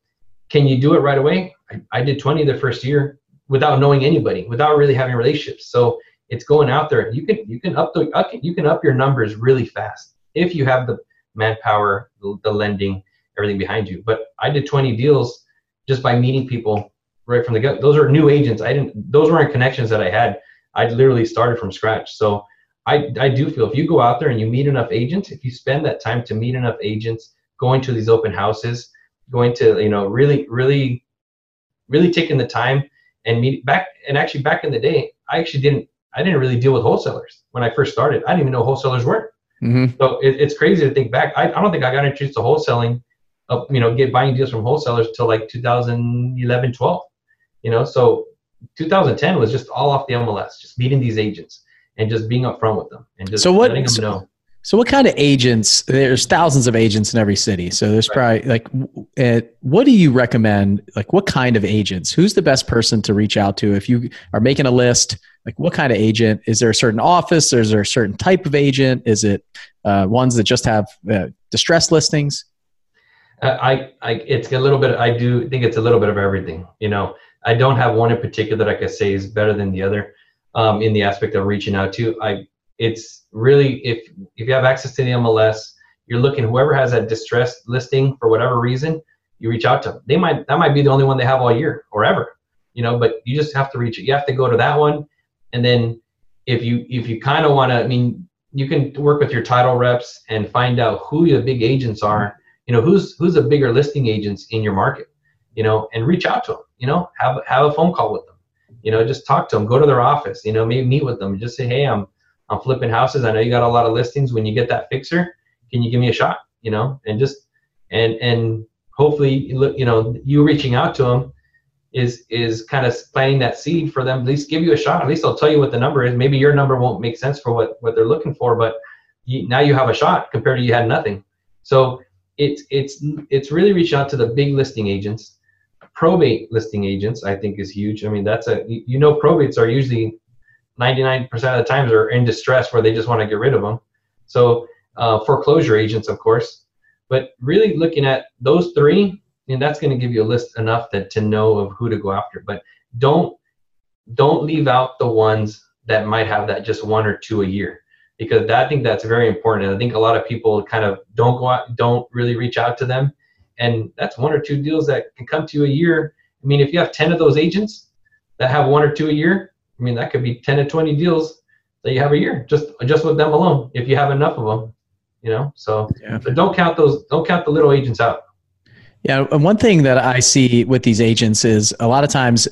[SPEAKER 1] can you do it right away? I, I did 20 the first year without knowing anybody, without really having relationships. So it's going out there. You can you can up the you can up your numbers really fast if you have the manpower, the, lending, everything behind you. But I did 20 deals just by meeting people right from the gut. Those are new agents. I didn't. Those weren't connections that I had. I literally started from scratch. So I I do feel if you go out there and you meet enough agents, if you spend that time to meet enough agents, going to these open houses, going to you know really really really taking the time and meet back and actually back in the day, I actually didn't I didn't really deal with wholesalers when I first started. I didn't even know wholesalers were. Mm-hmm. So it, it's crazy to think back. I, I don't think I got introduced to wholesaling, uh, you know, get buying deals from wholesalers till like 2011, 12. You know, so 2010 was just all off the MLS, just meeting these agents and just being upfront with them and just
[SPEAKER 3] so what,
[SPEAKER 1] letting them
[SPEAKER 3] so,
[SPEAKER 1] know.
[SPEAKER 3] So what kind of agents? There's thousands of agents in every city. So there's right. probably like, uh, what do you recommend? Like, what kind of agents? Who's the best person to reach out to if you are making a list? Like, what kind of agent? Is there a certain office? Is there a certain type of agent? Is it uh, ones that just have uh, distress listings?
[SPEAKER 1] Uh, I, I, it's a little bit. I do think it's a little bit of everything. You know, I don't have one in particular that I could say is better than the other. Um, in the aspect of reaching out to, I, it's really if if you have access to the MLS, you're looking whoever has that distressed listing for whatever reason, you reach out to them. They might that might be the only one they have all year or ever, you know. But you just have to reach it. You have to go to that one, and then if you if you kind of want to, I mean, you can work with your title reps and find out who the big agents are. You know, who's who's the bigger listing agents in your market. You know, and reach out to them. You know, have have a phone call with them. You know, just talk to them. Go to their office. You know, maybe meet with them. Just say, hey, I'm I'm flipping houses. I know you got a lot of listings. When you get that fixer, can you give me a shot? You know, and just and and hopefully, you know, you reaching out to them is is kind of planting that seed for them. At least give you a shot. At least I'll tell you what the number is. Maybe your number won't make sense for what what they're looking for, but you, now you have a shot compared to you had nothing. So it's it's it's really reaching out to the big listing agents probate listing agents i think is huge. I mean that's a you know probates are usually 99% of the times are in distress where they just want to get rid of them so uh, foreclosure agents of course. But really looking at those three and that's going to give you a list enough that to know of who to go after. But don't don't leave out the ones that might have that just one or two a year because that, I think that's very important. And I think a lot of people kind of don't go out, don't really reach out to them and that's one or two deals that can come to you a year. I mean, if you have 10 of those agents that have one or two a year, I mean, that could be 10 to 20 deals that you have a year just just with them alone if you have enough of them, you know. So, yeah. so don't count those don't count the little agents out.
[SPEAKER 3] Yeah, and one thing that I see with these agents is a lot of times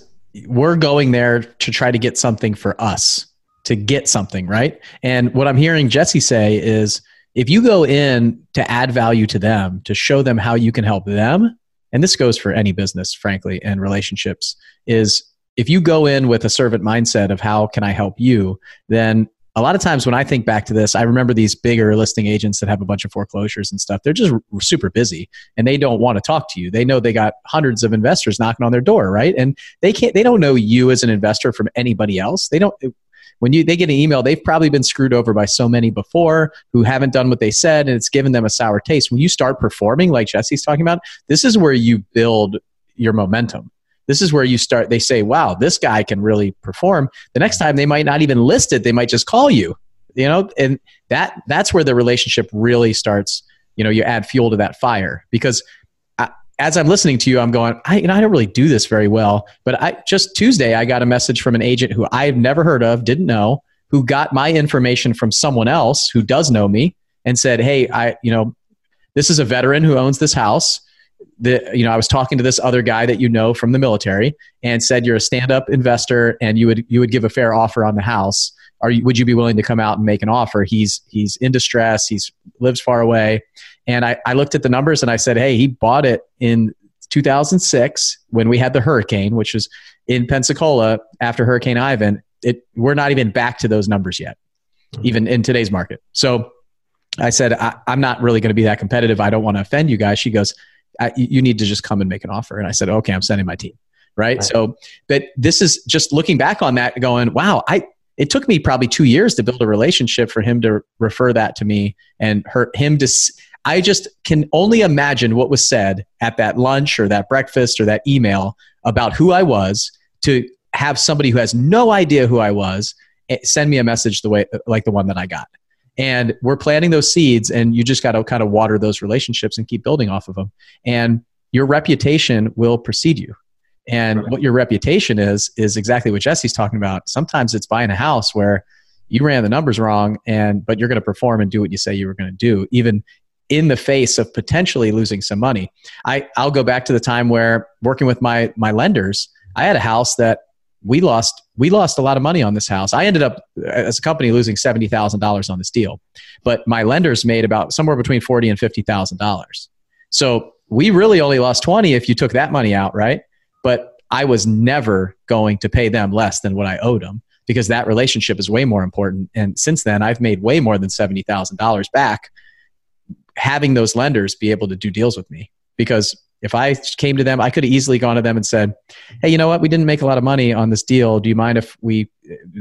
[SPEAKER 3] we're going there to try to get something for us, to get something, right? And what I'm hearing Jesse say is if you go in to add value to them, to show them how you can help them, and this goes for any business, frankly, and relationships, is if you go in with a servant mindset of how can I help you, then a lot of times when I think back to this, I remember these bigger listing agents that have a bunch of foreclosures and stuff. They're just super busy and they don't want to talk to you. They know they got hundreds of investors knocking on their door, right? And they can't, they don't know you as an investor from anybody else. They don't, when you they get an email, they've probably been screwed over by so many before who haven't done what they said, and it's given them a sour taste. When you start performing, like Jesse's talking about, this is where you build your momentum. This is where you start. They say, "Wow, this guy can really perform." The next time, they might not even list it; they might just call you. You know, and that that's where the relationship really starts. You know, you add fuel to that fire because as I'm listening to you, I'm going, I, you know, I don't really do this very well. But I just Tuesday, I got a message from an agent who I've never heard of, didn't know, who got my information from someone else who does know me and said, Hey, I, you know, this is a veteran who owns this house. The, you know, I was talking to this other guy that you know from the military and said you're a stand-up investor and you would you would give a fair offer on the house. Are you, would you be willing to come out and make an offer? He's he's in distress. He's lives far away, and I, I looked at the numbers and I said, hey, he bought it in 2006 when we had the hurricane, which was in Pensacola after Hurricane Ivan. it we're not even back to those numbers yet, even in today's market. So I said, I, am not really going to be that competitive. I don't want to offend you guys. She goes, you need to just come and make an offer. And I said, okay, I'm sending my team. Right? right. So, but this is just looking back on that, going, wow, I it took me probably two years to build a relationship for him to refer that to me and her him to. I just can only imagine what was said at that lunch or that breakfast or that email about who I was to have somebody who has no idea who I was eh, send me a message the way like the one that I got. And we're planting those seeds, and you just got to kind of water those relationships and keep building off of them. And your reputation will precede you. And what your reputation is, is exactly what Jesse's talking about. Sometimes it's buying a house where you ran the numbers wrong, and but you're going to perform and do what you say you were going to do, even in the face of potentially losing some money. I, I'll go back to the time where working with my my lenders, I had a house that we lost we lost a lot of money on this house. I ended up as a company losing seventy thousand dollars on this deal, but my lenders made about somewhere between forty and fifty thousand dollars. So we really only lost twenty if you took that money out, right? But I was never going to pay them less than what I owed them because that relationship is way more important. And since then, I've made way more than seventy thousand dollars back having those lenders be able to do deals with me because if I came to them, I could have easily gone to them and said, "Hey, you know what? We didn't make a lot of money on this deal. Do you mind if we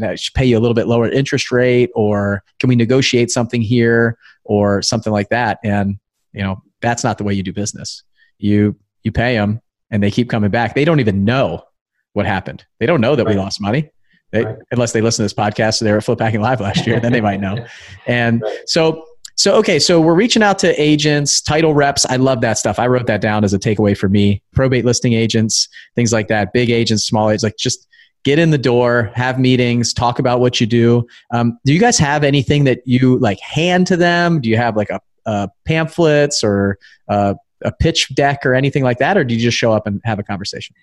[SPEAKER 3] uh, pay you a little bit lower interest rate, or can we negotiate something here, or something like that?" And you know, that's not the way you do business. You you pay them, and they keep coming back. They don't even know what happened. They don't know that right. we lost money. They, right. Unless they listen to this podcast, so they were Flip Hacking Live last year, then they might know. And right. so so, okay, so we're reaching out to agents, title reps. I love that stuff. I wrote that down as a takeaway for me. Probate listing agents, things like that, big agents, small agents, like just get in the door, have meetings, talk about what you do. Um, do you guys have anything that you like hand to them? Do you have like a, a pamphlets or a, a pitch deck or anything like that? Or do you just show up and have a conversation?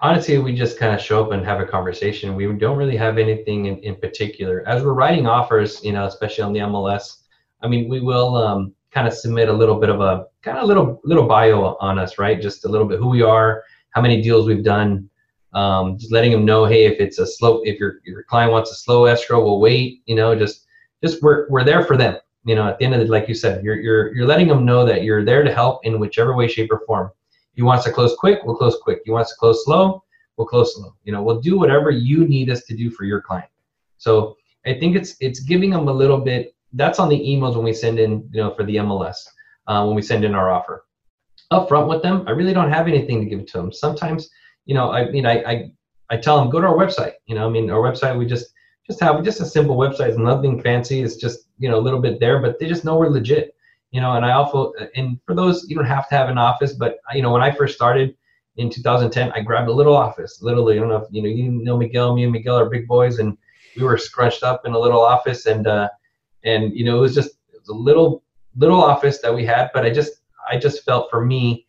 [SPEAKER 1] honestly, we just kind of show up and have a conversation. We don't really have anything in, in particular. As we're writing offers, you know, especially on the MLS, I mean, we will um, kind of submit a little bit of a kind of little little bio on us, right? Just a little bit who we are, how many deals we've done, um, just letting them know, hey, if it's a slow, if your your client wants a slow escrow, we'll wait. You know, just just we're we're there for them. You know, at the end of the, like you said, you're you're you're letting them know that you're there to help in whichever way, shape, or form. He wants to close quick, we'll close quick. He wants to close slow, we'll close slow. You know, we'll do whatever you need us to do for your client. So I think it's it's giving them a little bit that's on the emails when we send in, you know, for the MLS, uh, when we send in our offer. Up front with them, I really don't have anything to give to them. Sometimes, you know, I mean, I, I, I tell them go to our website. You know, I mean, our website we just just have just a simple website. It's nothing fancy. It's just you know a little bit there, but they just know we're legit. You know, and I also and for those you don't have to have an office, but you know when I first started in 2010, I grabbed a little office. Literally, I don't know if you know you know Miguel, me and Miguel are big boys, and we were scrunched up in a little office, and uh, and you know it was just it was a little little office that we had but i just i just felt for me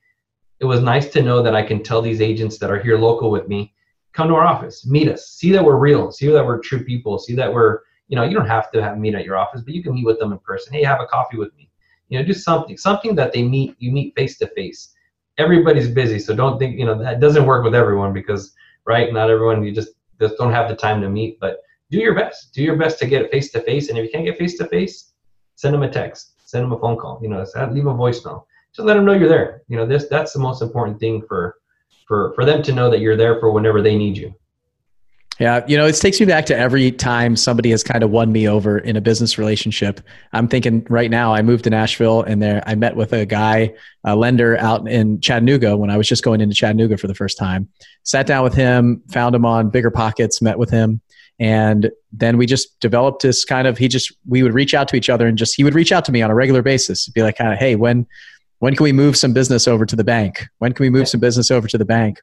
[SPEAKER 1] it was nice to know that i can tell these agents that are here local with me come to our office meet us see that we're real see that we're true people see that we're you know you don't have to have meet at your office but you can meet with them in person. Hey have a coffee with me. You know do something something that they meet you meet face to face everybody's busy so don't think you know that doesn't work with everyone because right not everyone you just just don't have the time to meet but do your best. Do your best to get face to face. And if you can't get face to face, send them a text, send them a phone call. You know, leave a voicemail. Just let them know you're there. You know, this that's the most important thing for for for them to know that you're there for whenever they need you.
[SPEAKER 3] Yeah, you know, it takes me back to every time somebody has kind of won me over in a business relationship. I'm thinking right now, I moved to Nashville and there I met with a guy, a lender out in Chattanooga when I was just going into Chattanooga for the first time. Sat down with him, found him on BiggerPockets, met with him, and then we just developed this kind of he just we would reach out to each other and just he would reach out to me on a regular basis. Be like kind of hey when when can we move some business over to the bank? When can we move some business over to the bank?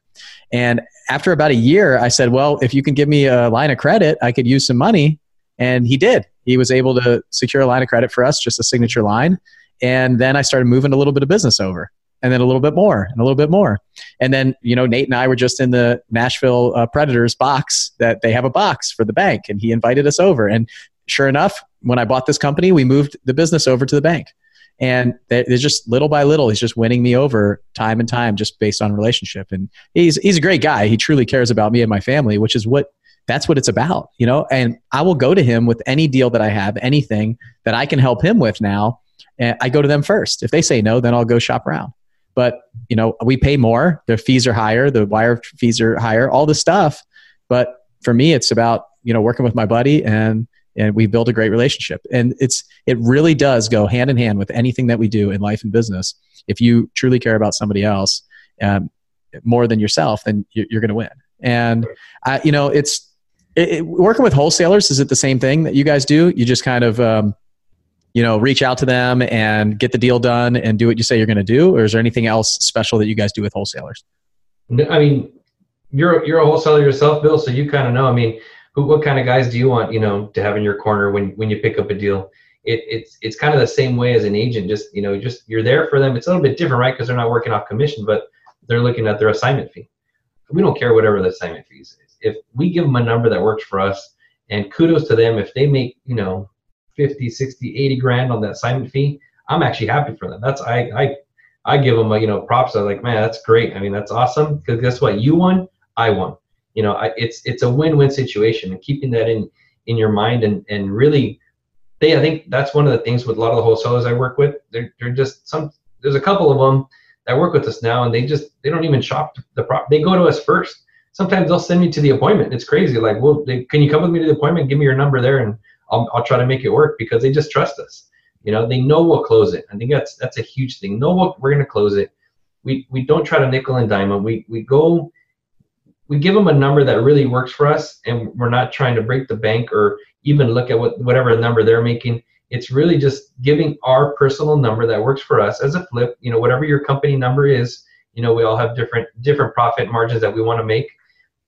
[SPEAKER 3] And after about a year i said well if you can give me a line of credit i could use some money. And he did. He was able to secure a line of credit for us just a signature line. And then i started moving a little bit of business over and then a little bit more and a little bit more. And then, you know, Nate and I were just in the Nashville uh, Predators box that they have a box for the bank and he invited us over. And sure enough, when I bought this company, we moved the business over to the bank. And there's just little by little, he's just winning me over time and time just based on relationship. And he's, he's a great guy. He truly cares about me and my family, which is what that's what it's about, you know. And I will go to him with any deal that I have, anything that I can help him with now. And I go to them first. If they say no, then I'll go shop around. But you know, we pay more. The fees are higher. The wire fees are higher. All this stuff. But for me, it's about you know working with my buddy and and we build a great relationship. And it's it really does go hand in hand with anything that we do in life and business. If you truly care about somebody else um, more than yourself, then you're, going to win. And uh, you know, it's it, it, working with wholesalers. Is it the same thing that you guys do? You just kind of um, you know reach out to them and get the deal done and do what you say you're going to do, or is there anything else special that you guys do with wholesalers?
[SPEAKER 1] I mean, you're you're a wholesaler yourself, Bill, so you kind of know. I mean, who, what kind of guys do you want, you know, to have in your corner when when you pick up a deal? It, it's it's kind of the same way as an agent. Just you know, just you're there for them. It's a little bit different, right? Because they're not working off commission, but they're looking at their assignment fee. We don't care whatever the assignment fee is. If we give them a number that works for us, and kudos to them if they make you know 50, 60, 80 grand on that assignment fee, I'm actually happy for them. That's I I I give them a, you know props. I'm like, man, that's great. I mean, that's awesome because guess what? You won, I won. You know, I, it's it's a win-win situation, and keeping that in in your mind and and really, they I think that's one of the things with a lot of the wholesalers I work with. They're they're just some. There's a couple of them that work with us now, and they just they don't even shop the prop. They go to us first. Sometimes they'll send me to the appointment. It's crazy. Like, well, they, can you come with me to the appointment? Give me your number there, and I'll I'll try to make it work because they just trust us. You know, they know we'll close it. I think that's that's a huge thing. Know what we're going to close it. We we don't try to nickel and dime them. We we go we give them a number that really works for us and we're not trying to break the bank or even look at what whatever number they're making it's really just giving our personal number that works for us as a flip you know whatever your company number is you know we all have different different profit margins that we want to make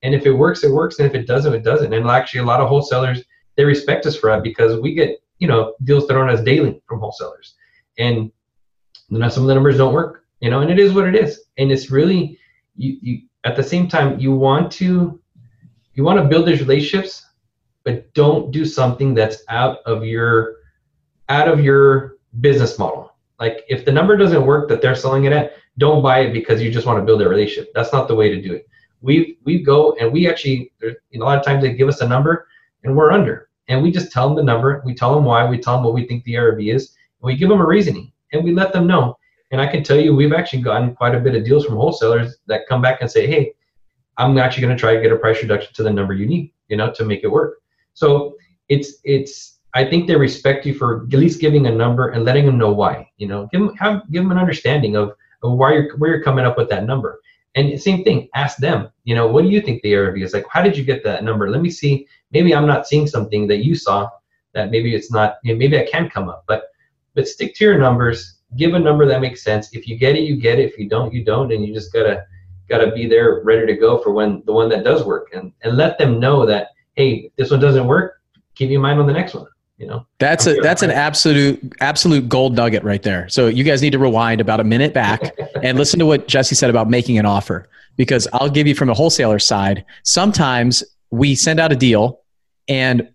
[SPEAKER 1] and if it works it works and if it doesn't it doesn't and actually a lot of wholesalers they respect us for that because we get you know deals thrown at us daily from wholesalers. And you know, some of the numbers don't work you know and it is what it is. And it's really you, you at the same time you want to you want to build these relationships but don't do something that's out of your out of your business model. Like if the number doesn't work that they're selling it at don't buy it because you just want to build a relationship. That's not the way to do it. We we go and we actually a lot of times they give us a number and we're under and we just tell them the number we tell them why we tell them what we think the ARV is and we give them a reasoning and we let them know and I can tell you, we've actually gotten quite a bit of deals from wholesalers that come back and say, hey, I'm actually going to try to get a price reduction to the number you need, you know, to make it work. So it's it's I think they respect you for at least giving a number and letting them know why. You know, give them have give them an understanding of, of why you're where you're coming up with that number. And same thing, ask them. You know, what do you think the ARV is? Like, how did you get that number? Let me see. Maybe I'm not seeing something that you saw that maybe it's not. You know, maybe I can come up, but but stick to your numbers give a number that makes sense. If you get it, you get it. If you don't, you don't, and you just gotta gotta be there ready to go for when the one that does work, and and let them know that hey, this one doesn't work. Keep in mind on the next one. You know,
[SPEAKER 3] that's a that's an absolute absolute gold nugget right there. So you guys need to rewind about a minute back and listen to what Jesse said about making an offer because I'll give you from the wholesaler side. Sometimes we send out a deal and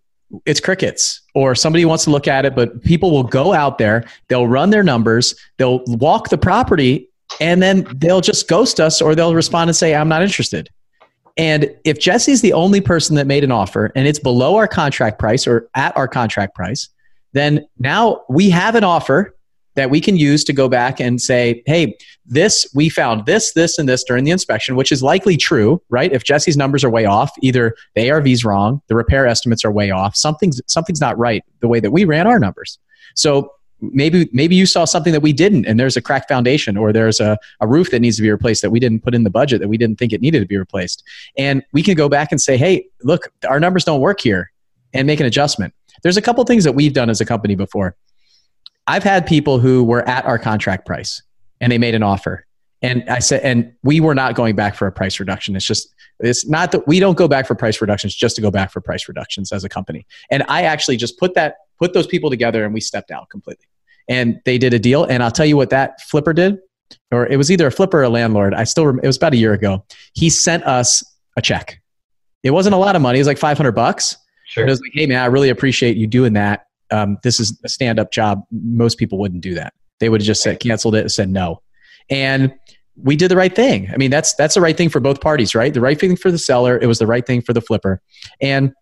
[SPEAKER 3] it's crickets or somebody wants to look at it but people will go out there they'll run their numbers they'll walk the property and then they'll just ghost us or they'll respond and say i'm not interested. And if jesse's the only person that made an offer and it's below our contract price or at our contract price then now we have an offer that we can use to go back and say, hey, this, we found this, this, and this during the inspection, which is likely true, right? If Jesse's numbers are way off, either the ARV's wrong, the repair estimates are way off, something's, something's not right the way that we ran our numbers. So maybe maybe you saw something that we didn't and there's a cracked foundation or there's a, a roof that needs to be replaced that we didn't put in the budget that we didn't think it needed to be replaced and we can go back and say hey look our numbers don't work here and make an adjustment there's a couple things that we've done as a company before I've had people who were at our contract price and they made an offer. And I said, and we were not going back for a price reduction. It's just, it's not that we don't go back for price reductions just to go back for price reductions as a company. And I actually just put that, put those people together and we stepped out completely. And they did a deal. And I'll tell you what that flipper did, or it was either a flipper or a landlord. I still, it was about a year ago. He sent us a check. It wasn't a lot of money. It was like 500 bucks. Sure. It was like, hey man, I really appreciate you doing that um, this is a stand up job. Most people wouldn't do that. They would have just said, canceled it and said no. And we did the right thing. I mean, that's that's the right thing for both parties, right? The right thing for the seller, it was the right thing for the flipper. And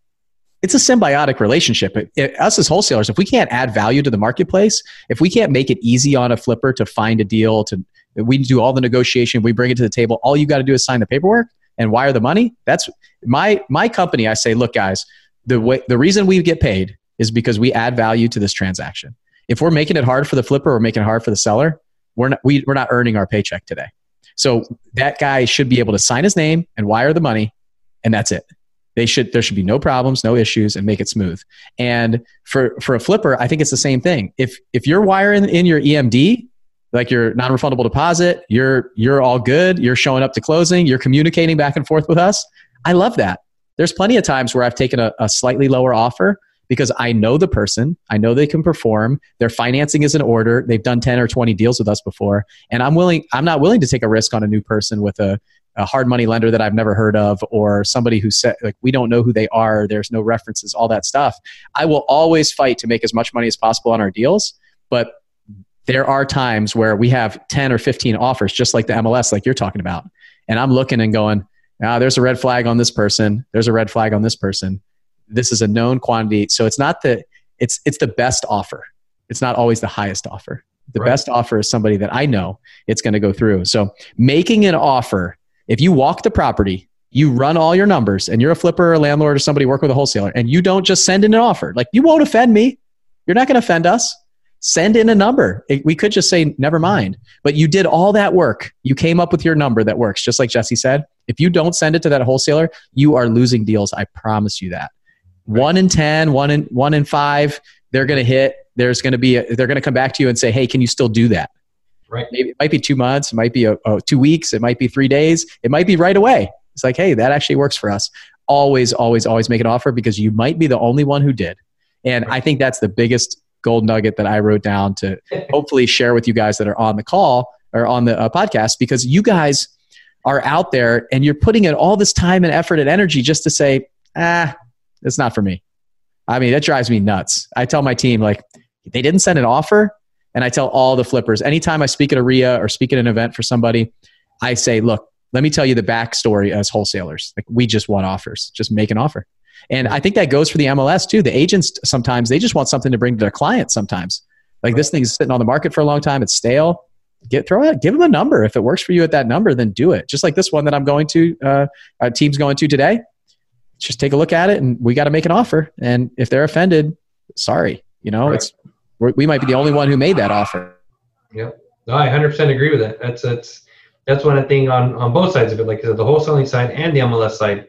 [SPEAKER 3] it's a symbiotic relationship. It, it, us as wholesalers, if we can't add value to the marketplace, if we can't make it easy on a flipper to find a deal, to we do all the negotiation, we bring it to the table. All you got to do is sign the paperwork and wire the money. That's my my company. I say, look, guys, the way the reason we get paid is because we add value to this transaction. If we're making it hard for the flipper or making it hard for the seller, we're not we, we're not earning our paycheck today. So that guy should be able to sign his name and wire the money, and that's it. They should there should be no problems, no issues, and make it smooth. And for for a flipper, I think it's the same thing. If if you're wiring in your EMD, like your non-refundable deposit, you're you're all good. You're showing up to closing. You're communicating back and forth with us. I love that. There's plenty of times where I've taken a, a slightly lower offer because I know the person, I know they can perform, their financing is in order, they've done 10 or 20 deals with us before, and I'm willing I'm not willing to take a risk on a new person with a a hard money lender that I've never heard of or somebody who said like we don't know who they are, there's no references, all that stuff. I will always fight to make as much money as possible on our deals, but there are times where we have 10 or 15 offers just like the MLS like you're talking about. And I'm looking and going, ah, there's a red flag on this person, there's a red flag on this person. This is a known quantity. So it's not the it's it's the best offer. It's not always the highest offer. The right. best offer is somebody that I know it's going to go through. So making an offer if you walk the property, you run all your numbers, and you're a flipper or a landlord or somebody work with a wholesaler, and you don't just send in an offer, like you won't offend me. You're not going to offend us. Send in a number. We could just say, never mind. But you did all that work. You came up with your number that works, just like Jesse said. If you don't send it to that wholesaler, you are losing deals. I promise you that. One in ten, one in, one in five, they're going to hit. There's going to be, a, they're going to come back to you and say, hey, can you still do that?
[SPEAKER 1] Right.
[SPEAKER 3] Maybe it might be two months, it might be a, two weeks, it might be three days, it might be right away. It's like, hey, that actually works for us. Always, always, always make an offer because you might be the only one who did. And I think that's the biggest gold nugget that I wrote down to hopefully share with you guys that are on the call or on the uh, podcast because you guys are out there and you're putting in all this time and effort and energy just to say, ah, it's not for me. I mean, that drives me nuts. I tell my team, like, they didn't send an offer. And I tell all the flippers, anytime I speak at a REIA or speak at an event for somebody, I say, look, let me tell you the backstory as wholesalers. Like we just want offers, just make an offer. And I think that goes for the MLS too. The agents sometimes they just want something to bring to their clients sometimes. Like this thing is sitting on the market for a long time, it's stale. Get throw it, give them a number. If it works for you at that number, then do it. Just like this one that I'm going to, uh, our team's going to today. Just take a look at it, and we got to make an offer. And if they're offended, sorry, you know, right. it's we might be the only one who made that offer.
[SPEAKER 1] Yeah, no, I 100% agree with that. That's that's that's one thing on on both sides of it, like the wholesaling side and the MLS side.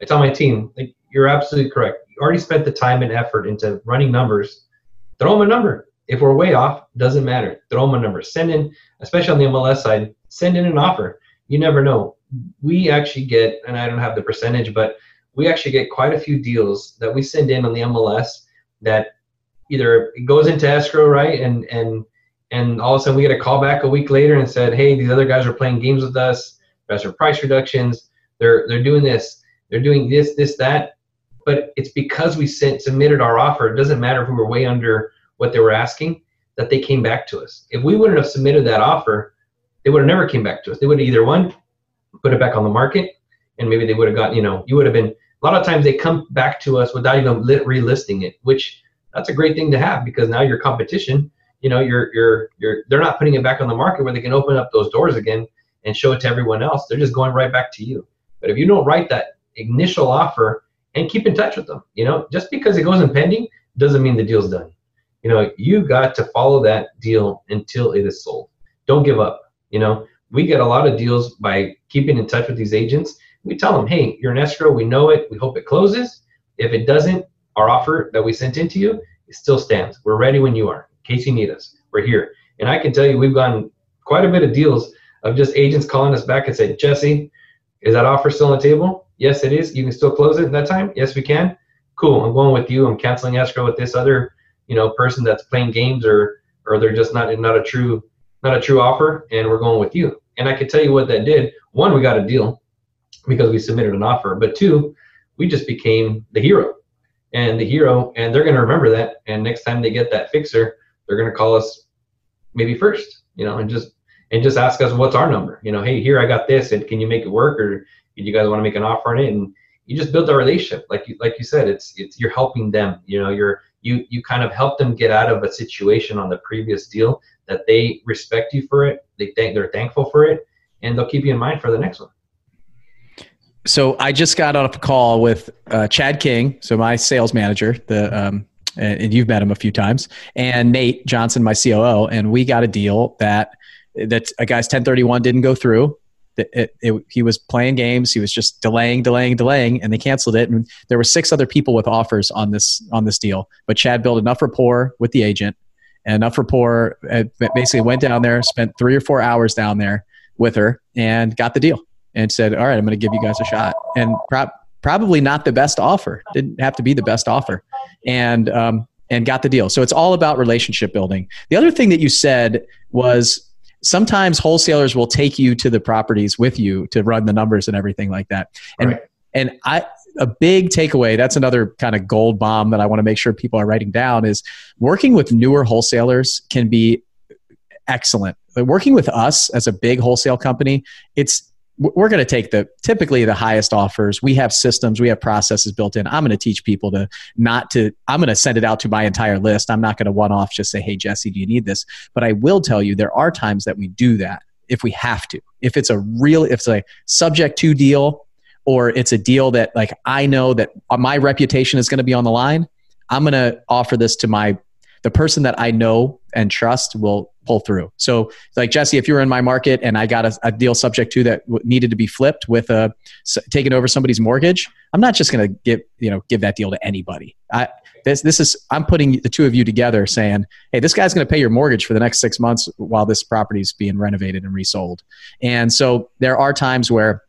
[SPEAKER 1] I tell my team, like you're absolutely correct. You already spent the time and effort into running numbers. Throw them a number. If we're way off, doesn't matter. Throw them a number. Send in, especially on the MLS side, send in an offer. You never know. We actually get, and I don't have the percentage, but we actually get quite a few deals that we send in on the MLS that either it goes into escrow, right? And and and all of a sudden we get a call back a week later and said, hey, these other guys are playing games with us. Guys are price reductions. They're they're doing this. They're doing this, this, that. But it's because we sent submitted our offer. It doesn't matter if we were way under what they were asking that they came back to us. If we wouldn't have submitted that offer, they would have never came back to us. They would have either one put it back on the market, and maybe they would have gotten you know you would have been. A lot of times they come back to us without even relisting it, which that's a great thing to have because now your competition, you know, you're you're you're they're not putting it back on the market where they can open up those doors again and show it to everyone else. They're just going right back to you. But if you don't write that initial offer and keep in touch with them, you know, just because it goes in pending doesn't mean the deal's done. You know, you got to follow that deal until it is sold. Don't give up. You know, we get a lot of deals by keeping in touch with these agents. We tell them, hey, you're an escrow. We know it. We hope it closes. If it doesn't, our offer that we sent into you it still stands. We're ready when you are. In case you need us, we're here. And I can tell you, we've gotten quite a bit of deals of just agents calling us back and saying, Jesse, is that offer still on the table? Yes, it is. You can still close it at that time. Yes, we can. Cool. I'm going with you. I'm canceling escrow with this other, you know, person that's playing games or or they're just not not a true not a true offer, and we're going with you. And I can tell you what that did. One, we got a deal because we submitted an offer. But two, we just became the hero and the hero, and they're going to remember that. And next time they get that fixer, they're going to call us maybe first, you know, and just and just ask us what's our number. You know, hey, here I got this, and can you make it work, or do you guys want to make an offer on it? And you just build a relationship, like you like you said, it's it's you're helping them. You know, you're you you kind of help them get out of a situation on the previous deal that they respect you for it, they think they're thankful for it, and they'll keep you in mind for the next one.
[SPEAKER 3] So I just got off a call with uh, Chad King, so my sales manager, the um, and you've met him a few times, and Nate Johnson, my COO, and we got a deal that that a guy's 1031 didn't go through. It, it, it, he was playing games. He was just delaying, delaying, delaying, and they canceled it. And there were six other people with offers on this on this deal. But Chad built enough rapport with the agent, and enough rapport. Uh, basically, went down there, spent three or four hours down there with her, and got the deal. And said, "All right, I'm going to give you guys a shot." And pro- probably not the best offer. Didn't have to be the best offer, and um, and got the deal. So it's all about relationship building. The other thing that you said was sometimes wholesalers will take you to the properties with you to run the numbers and everything like that. And right. and I a big takeaway, that's another kind of gold bomb that I want to make sure people are writing down is working with newer wholesalers can be excellent. But working with us as a big wholesale company, it's we're going to take the typically the highest offers. We have systems we have processes built in. I'm going to teach people to not to i'm going to send it out to my entire list. I'm not going to one off just say hey jesse do you need this? But i will tell you there are times that we do that if we have to. If it's a real if it's a subject to deal or it's a deal that like i know that my reputation is going to be on the line i'm going to offer this to my the person that i know and trust will pull through. So, like Jesse, if you were in my market and I got a, a deal subject to that needed to be flipped with a taking over somebody's mortgage, I'm not just going to give you know give that deal to anybody. I this this is I'm putting the two of you together, saying, hey, this guy's going to pay your mortgage for the next six months while this property is being renovated and resold. And so there are times where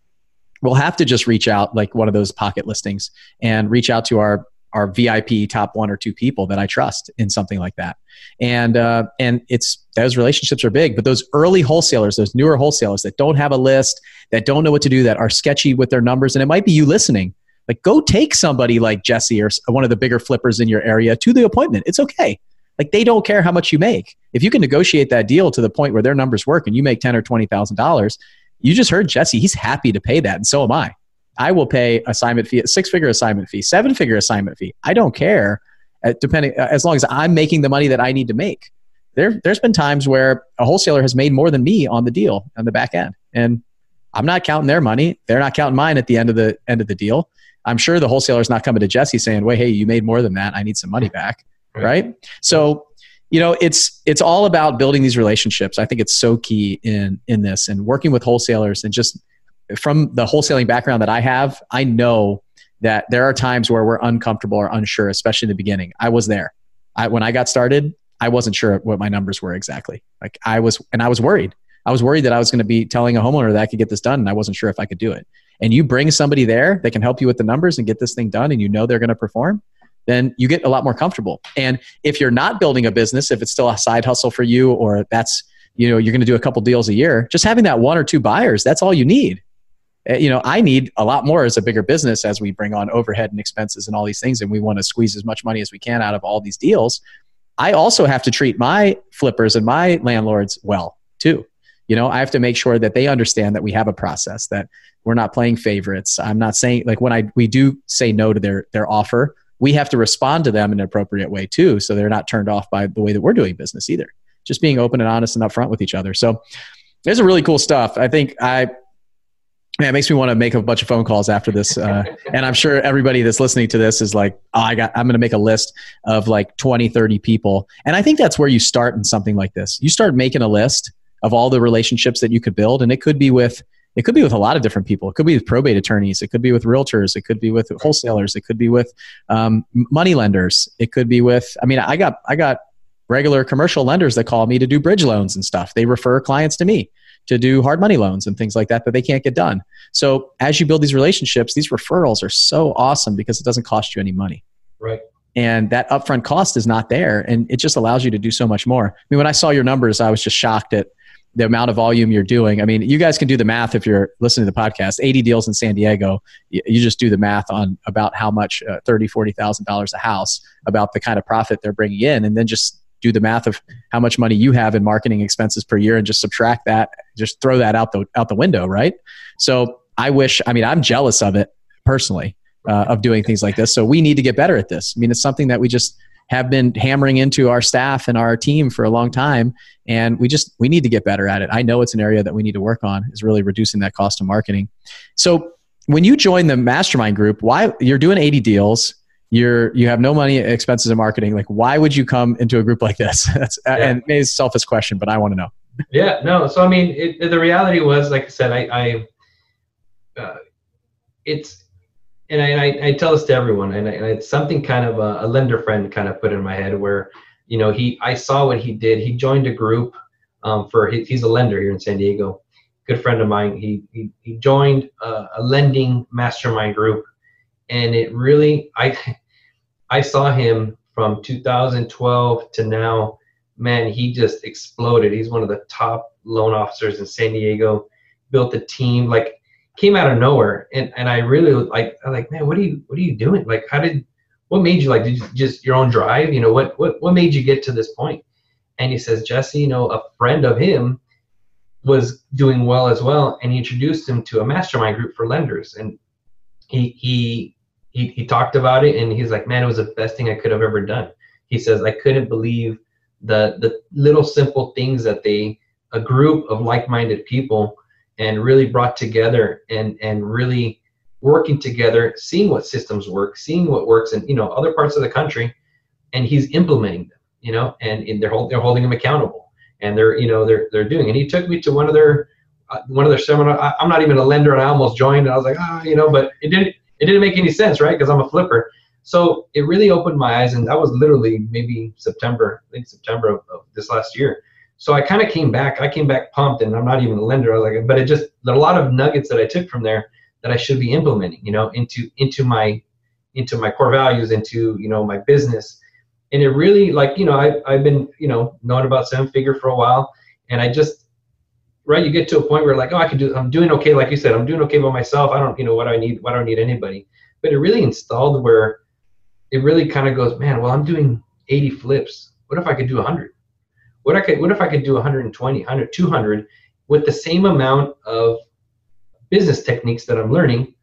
[SPEAKER 3] we'll have to just reach out like one of those pocket listings and reach out to our our VIP top one or two people that I trust in something like that. And uh, and it's those relationships are big, but those early wholesalers, those newer wholesalers that don't have a list, that don't know what to do, that are sketchy with their numbers, and it might be you listening. Like, go take somebody like Jesse or one of the bigger flippers in your area to the appointment. It's okay. Like they don't care how much you make. If you can negotiate that deal to the point where their numbers work and you make ten or twenty thousand dollars, you just heard Jesse. He's happy to pay that, and so am I. I will pay assignment fee, six figure assignment fee, seven figure assignment fee. I don't care, uh, depending uh, as long as I'm making the money that I need to make. There, there's been times where a wholesaler has made more than me on the deal on the back end, and I'm not counting their money. They're not counting mine at the end of the end of the deal. I'm sure the wholesaler's not coming to Jesse saying, "Wait, hey, you made more than that. I need some money back." Right? right? So, you know, it's it's all about building these relationships. I think it's so key in in this and working with wholesalers and just from the wholesaling background that I have, I know that there are times where we're uncomfortable or unsure, especially in the beginning. I was there. I, when I got started, I wasn't sure what my numbers were exactly. Like I was, and I was worried. I was worried that I was going to be telling a homeowner that I could get this done, and I wasn't sure if I could do it. And you bring somebody there that can help you with the numbers and get this thing done, and you know they're going to perform, then you get a lot more comfortable. And if you're not building a business, if it's still a side hustle for you, or that's you know you're going to do a couple deals a year, just having that one or two buyers, that's all you need. Eh, you know i need a lot more as a bigger business as we bring on overhead and expenses and all these things and we want to squeeze as much money as we can out of all these deals. I also have to treat my flippers and my landlords well too. You know i have to make sure that they understand that we have a process that we're not playing favorites. I'm not saying like when i we do say no to their their offer we have to respond to them in an appropriate way too so they're not turned off by the way that we're doing business either. Just being open and honest and upfront with each other. So there's a really cool stuff. I think i yeah, it makes me want to make a bunch of phone calls after this. Uh, and I'm sure everybody that's listening to this is like, oh, I got, I'm going to make a list of like 20, 30 people. And I think that's where you start in something like this. You start making a list of all the relationships that you could build. And it could be with, it could be with a lot of different people. It could be with probate attorneys. It could be with realtors. It could be with wholesalers. It could be with um, money lenders. It could be with, I mean, I got, I got regular commercial lenders that call me to do bridge loans and stuff. They refer clients to me to do hard money loans and things like that that they can't get done. So as you build these relationships, these referrals are so awesome because it doesn't cost you any money.
[SPEAKER 1] Right.
[SPEAKER 3] And that upfront cost is not there. And it just allows you to do so much more. I mean, when I saw your numbers, I was just shocked at the amount of volume you're doing. I mean, you guys can do the math if you're listening to the podcast. 80 deals in San Diego, you just do the math on about how much uh, 30, 40,000 dollars a house, about the kind of profit they're bringing in, and then just do the math of how much money you have in marketing expenses per year and just subtract that, just throw that out the out the window, right? So I wish. I mean, I'm jealous of it personally uh, of doing things like this. So we need to get better at this. I mean, it's something that we just have been hammering into our staff and our team for a long time and we just we need to get better at it i know it's an area that we need to work on is really reducing that cost of marketing so when you join the mastermind group why you're doing 80 deals you're you have no money expenses in marketing like why would you come into a group like this that's yeah. and maybe it's a selfish question but i want to know
[SPEAKER 1] yeah no so i mean it, the reality was like i said i i uh, it's and I, I, I, tell this to everyone, and, I, and it's something kind of a, a, lender friend kind of put in my head where, you know, he I saw what he did. He joined a group um, for he, he's a lender here in San Diego, good friend of mine. He he, he joined a, a lending mastermind group, and it really I I saw him from 2012 to now. Man, he just exploded. He's one of the top loan officers in San Diego. Built a team like came out of nowhere and and I really like I like man what are you what are you doing like how did what made you like did you just your own drive you know what what what made you get to this point and he says Jesse you know a friend of him was doing well as well and he introduced him to a mastermind group for lenders and he he he, he talked about it and he's like man it was the best thing I could have ever done he says I couldn't believe the the little simple things that they a group of like-minded people and really brought together and and really working together, seeing what systems work, seeing what works in you know other parts of the country, and he's implementing them. You know, and, and they're hold, they're holding him accountable, and they're you know they're they're doing. And he took me to one of their uh, one of their seminar. I, am not even a lender, and I almost joined. And I was like, ah, you know, but it didn't it didn't make any sense, right? Because I'm a flipper. So it really opened my eyes, and that was literally maybe September, I think September of, of this last year so I kind of came back. I came back pumped, and I'm not even a lender. I was like, but it just there are a lot of nuggets that I took from there that I should be implementing, you know, into into my into my core values, into you know my business, and it really like you know I I've been you know known about seven figure for a while, and I just right you get to a point where like oh I can do I'm doing okay like you said I'm doing okay by myself. I don't you know what I need Why I don't need anybody, but it really installed where it really kind of goes man well I'm doing 80 flips. What if I could do 100? What I could, what if I could do 120, 100, 200 with the same amount of business techniques that I'm learning,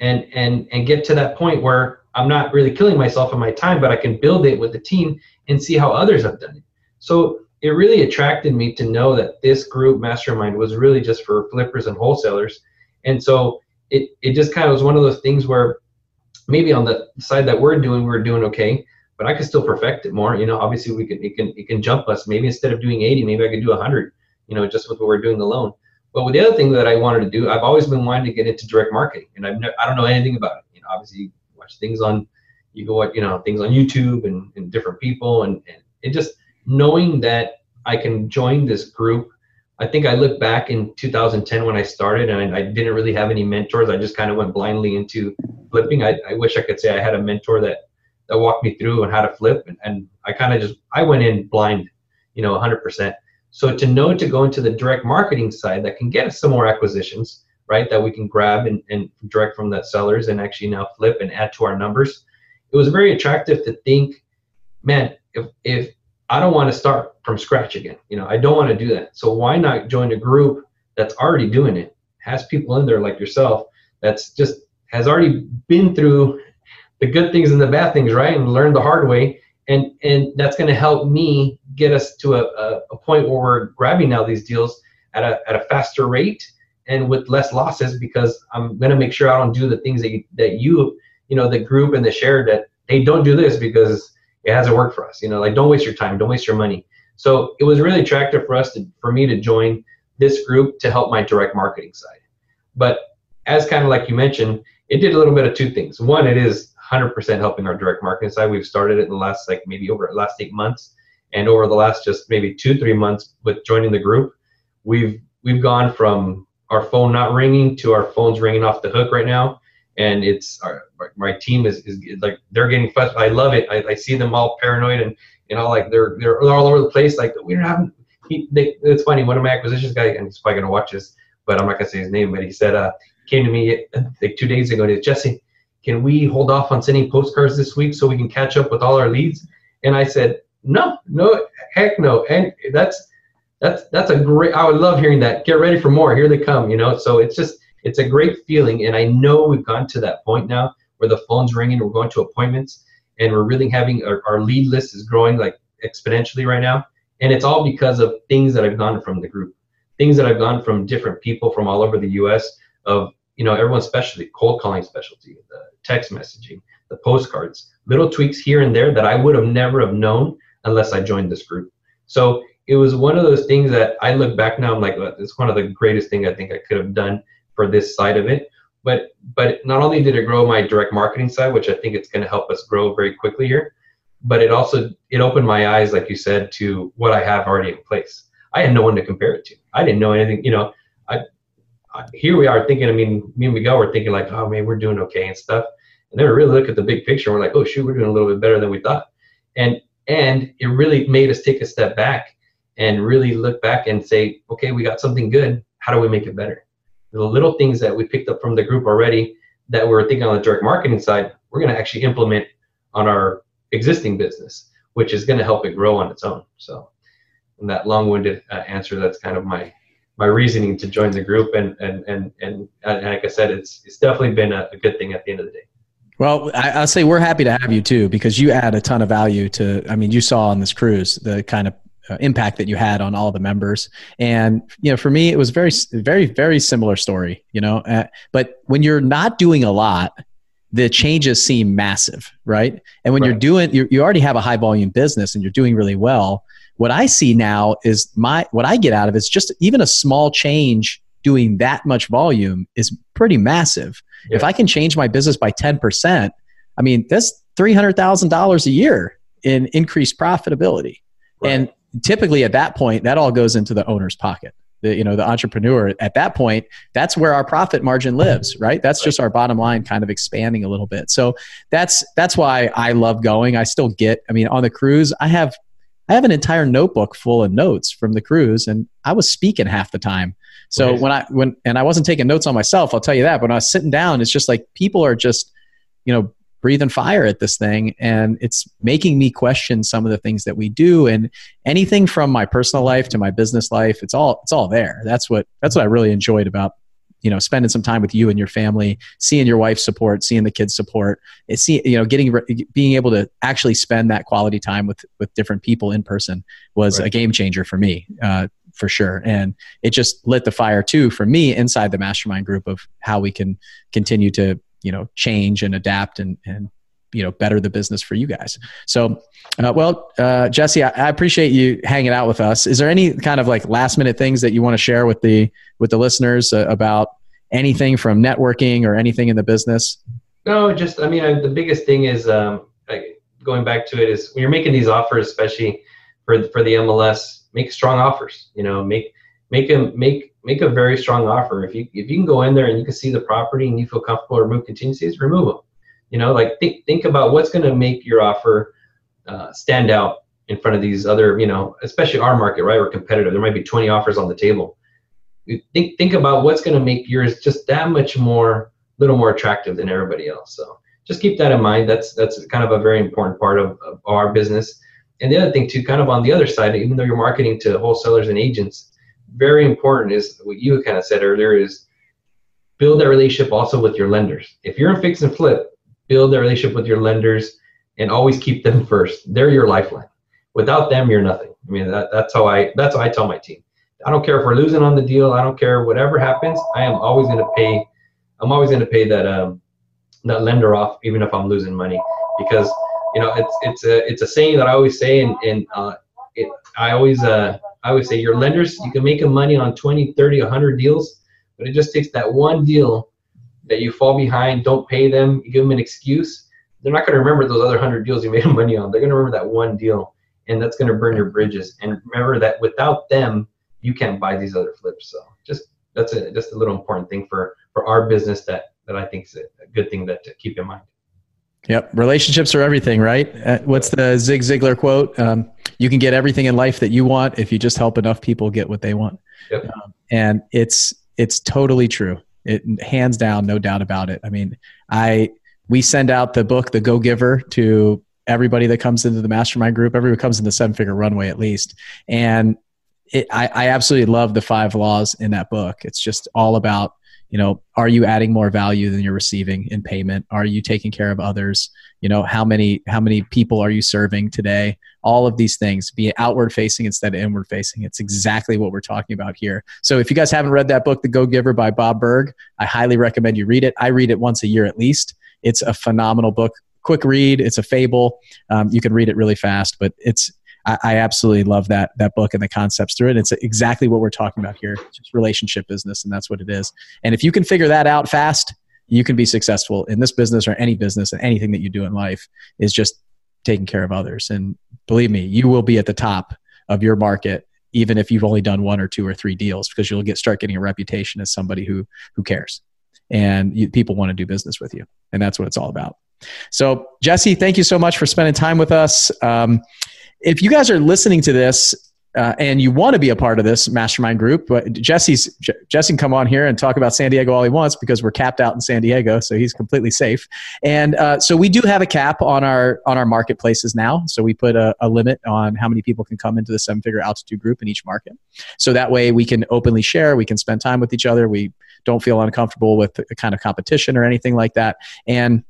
[SPEAKER 1] and and and get to that point where I'm not really killing myself in my time, but I can build it with the team and see how others have done it. So it really attracted me to know that this group mastermind was really just for flippers and wholesalers, and so it it just kind of was one of those things where maybe on the side that we're doing, we're doing okay but I could still perfect it more. You know, obviously we can it can it can jump us. Maybe instead of doing 80, maybe I could do 100. You know, just with what we're doing alone. But with the other thing that I wanted to do, I've always been wanting to get into direct marketing, and I've ne- I don't know anything about it. You know, obviously you watch things on, you go you know things on YouTube and, and different people, and, and it just knowing that I can join this group. I think I look back in 2010 when I started, and I, I didn't really have any mentors. I just kind of went blindly into flipping. I, I wish I could say I had a mentor that that walked me through and how to flip and, and i kind of just i went in blind you know 100% so to know to go into the direct marketing side that can get us some more acquisitions right that we can grab and, and direct from the sellers and actually now flip and add to our numbers it was very attractive to think man if if i don't want to start from scratch again you know i don't want to do that so why not join a group that's already doing it has people in there like yourself that's just has already been through the good things and the bad things, right? And learn the hard way. And and that's going to help me get us to a, a, a, point where we're grabbing now these deals at a, at a faster rate and with less losses because I'm going to make sure I don't do the things that you, that you, you know, the group and the share that hey, don't do this because it hasn't worked for us. You know, like don't waste your time, don't waste your money. So it was really attractive for us to, for me to join this group to help my direct marketing side. But as kind of like you mentioned, it did a little bit of two things. One, it is 100% helping our direct marketing side. We've started it in the last like maybe over the last eight months, and over the last just maybe two three months with joining the group, we've we've gone from our phone not ringing to our phones ringing off the hook right now, and it's our my team is, is like they're getting fussed. I love it. I, I see them all paranoid and you know like they're they're all over the place. Like we don't have. He, they, it's funny. One of my acquisitions guy, and he's probably gonna watch this, but I'm not gonna say his name. But he said, uh, came to me like two days ago. and he said, Jesse, can we hold off on sending postcards this week so we can catch up with all our leads? And I said, No, no, heck no. And that's that's that's a great. I would love hearing that. Get ready for more. Here they come. You know. So it's just it's a great feeling, and I know we've gone to that point now where the phone's ringing. We're going to appointments, and we're really having our, our lead list is growing like exponentially right now, and it's all because of things that I've gotten from the group, things that I've gotten from different people from all over the U.S. of you know everyone's specialty, cold calling specialty, the text messaging, the postcards, little tweaks here and there that I would have never have known unless I joined this group. So it was one of those things that I look back now, I'm like, it's one of the greatest things I think I could have done for this side of it. But but not only did it grow my direct marketing side, which I think it's going to help us grow very quickly here, but it also it opened my eyes, like you said, to what I have already in place. I had no one to compare it to. I didn't know anything. You know, I, I here we are thinking. I mean, me and Miguel were thinking like, oh man, we're doing okay and stuff. And then we really look at the big picture. And we're like, oh shoot, we're doing a little bit better than we thought. And and it really made us take a step back and really look back and say, okay, we got something good. How do we make it better? The little things that we picked up from the group already that we are thinking on the direct marketing side, we're going to actually implement on our existing business, which is going to help it grow on its own. So, in that long-winded uh, answer, that's kind of my my reasoning to join the group. And and and and, and like I said, it's it's definitely been a, a good thing at the end of the day.
[SPEAKER 3] Well, I, will say we're happy to have you too because you add a ton of value to. I mean, you saw on this cruise the kind of impact that you had on all the members, and you know, for me, it was very, very, very similar story. You know, uh, but when you're not doing a lot, the changes seem massive, right? And when right. you're doing, you you already have a high volume business and you're doing really well. What I see now is my what I get out of it is just even a small change doing that much volume is pretty massive. Yeah. If I can change my business by 10%, I mean, that's $300,000 a year in increased profitability. Right. And typically at that point, that all goes into the owner's pocket. The, you know, the entrepreneur at that point, that's where our profit margin lives, right? That's just our bottom line kind of expanding a little bit. So that's, that's why I love going. I still get, I mean, on the cruise, I have, I have an entire notebook full of notes from the cruise and I was speaking half the time so right. when I when and I wasn't taking notes on myself, I'll tell you that. But when I was sitting down, it's just like people are just, you know, breathing fire at this thing and it's making me question some of the things that we do and anything from my personal life to my business life it's all it's all there that's what that's what i really enjoyed about you know spending some time with you and your family seeing your wife's support seeing the kids support it's see you know getting being able to actually spend that quality time with with different people in person was right. a game changer for me uh, for sure. And it just lit the fire too for me inside the mastermind group of how we can continue to, you know, change and adapt and, and you know better the business for you guys so uh, well uh, jesse I, I, appreciate you hanging out with us is there any kind of like last minute things that you want to share with the with the listeners uh, about anything from networking or anything in the business
[SPEAKER 1] no just i mean I, the biggest thing is um, like going back to it is when you're making these offers especially for for the mls make strong offers. You know, make make a make make a very strong offer. If you if you can go in there and you can see the property and you feel comfortable remove contingencies, remove them. You know, like think think about what's going to make your offer uh, stand out in front of these other, you know, especially our market, right? We're competitive. There might be 20 offers on the table. think think about what's going to make yours just that much more, little more attractive than everybody else. So just keep that in mind. That's that's kind of a very important part of, of our business and the other thing too, kind of on the other side, even though you're marketing to wholesalers and agents, very important is what you kind of said earlier is build that relationship also with your lenders. If you're in fix and flip, build that relationship with your lenders and always keep them first. They're your lifeline. Without them, you're nothing. I mean, that, that's how I that's how I tell my team. I don't care if we're losing on the deal. I don't care whatever happens. I am always going to pay. I'm always going to pay that um, that lender off, even if I'm losing money, because you know, it's it's a it's a saying that I always say, and and uh, it, I always uh, I always say your lenders you can make them money on 20, 30, 100 deals, but it just takes that one deal that you fall behind, don't pay them, you give them an excuse. They're not going to remember those other hundred deals you made money on. They're going to remember that one deal, and that's going to burn your bridges. And remember that without them, you can't buy these other flips. So just that's a just a little important thing for for our business that that I think is a good thing that to keep in mind.
[SPEAKER 3] Yep. Relationships are everything, right? Uh, what's the Zig Ziglar quote? Um, you can get everything in life that you want if you just help enough people get what they want. Yep. Um, and it's, it's totally true. It hands down, no doubt about it. I mean, I, we send out the book, The Go Giver to everybody that comes into the mastermind group, everybody comes in the seven figure runway at least. And it, I, I absolutely love the five laws in that book. It's just all about you know are you adding more value than you're receiving in payment? Are you taking care of others? You know how many how many people are you serving today? All of these things be outward facing instead of inward facing. It's exactly what we're talking about here. So if you guys haven't read that book the go giver by bob burg i highly recommend you read it. I read it once a year at least. It's a phenomenal book. Quick read. It's a fable. Um, you can read it really fast but it's I, I, absolutely love that that book and the concepts through it. It's exactly what we're talking about here. It's just relationship business, and that's what it is. And if you can figure that out fast, you can be successful in this business or any business and anything that you do in life is just taking care of others. And believe me, you will be at the top of your market even if you've only done one or two or three deals because you'll get start getting a reputation as somebody who who cares and you, people want to do business with you and that's what it's all about so jesse thank you so much for spending time with us um, if you guys are listening to this uh, and you want to be a part of this mastermind group, but Jesse's Jesse can come on here and talk about San Diego all he wants because we're capped out in San Diego, so he's completely safe. And uh, so we do have a cap on our on our marketplaces now. So we put a, a limit on how many people can come into the seven figure altitude group in each market. So that way we can openly share, we can spend time with each other. We don't feel uncomfortable with a kind of competition or anything like that. And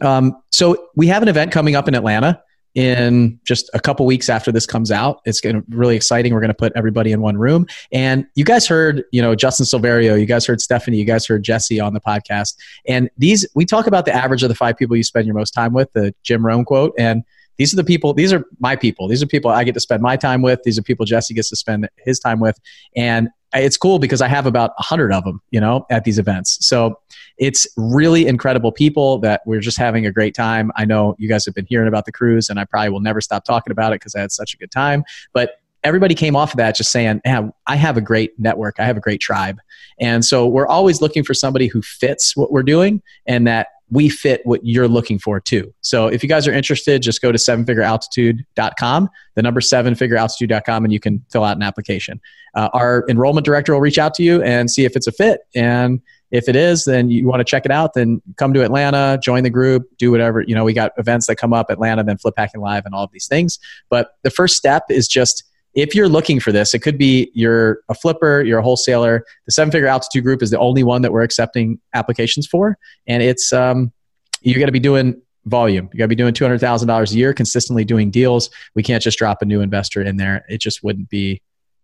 [SPEAKER 3] um, so we have an event coming up in Atlanta in just a couple weeks after this comes out. It's going to really exciting. We're going to put everybody in one room. And you guys heard, you know, Justin Silverio, you guys heard Stephanie, you guys heard Jesse on the podcast. And these, we talk about the average of the five people you spend your most time with, the Jim Rohn quote. And these are the people, these are my people. These are people I get to spend my time with. These are people Jesse gets to spend his time with. And it's cool because I have about a hundred of them, you know, at these events. So it's really incredible people that we're just having a great time. I know you guys have been hearing about the cruise, and I probably will never stop talking about it because I had such a good time. But everybody came off of that just saying, I have a great network, I have a great tribe. And so we're always looking for somebody who fits what we're doing and that we fit what you're looking for too. So if you guys are interested, just go to sevenfigurealtitude.com, the number sevenfigurealtitude.com, and you can fill out an application. Uh, our enrollment director will reach out to you and see if it's a fit. And if it is, then you want to check it out, then come to Atlanta, join the group, do whatever. You know, we got events that come up, Atlanta, then Flip Hacking Live, and all of these things. But the first step is just if you're looking for this, it could be you're a flipper, you're a wholesaler. The seven figure altitude group is the only one that we're accepting applications for. And it's, um, you got to be doing volume. You got to be doing $200,000 a year, consistently doing deals. We can't just drop a new investor in there. It just wouldn't be,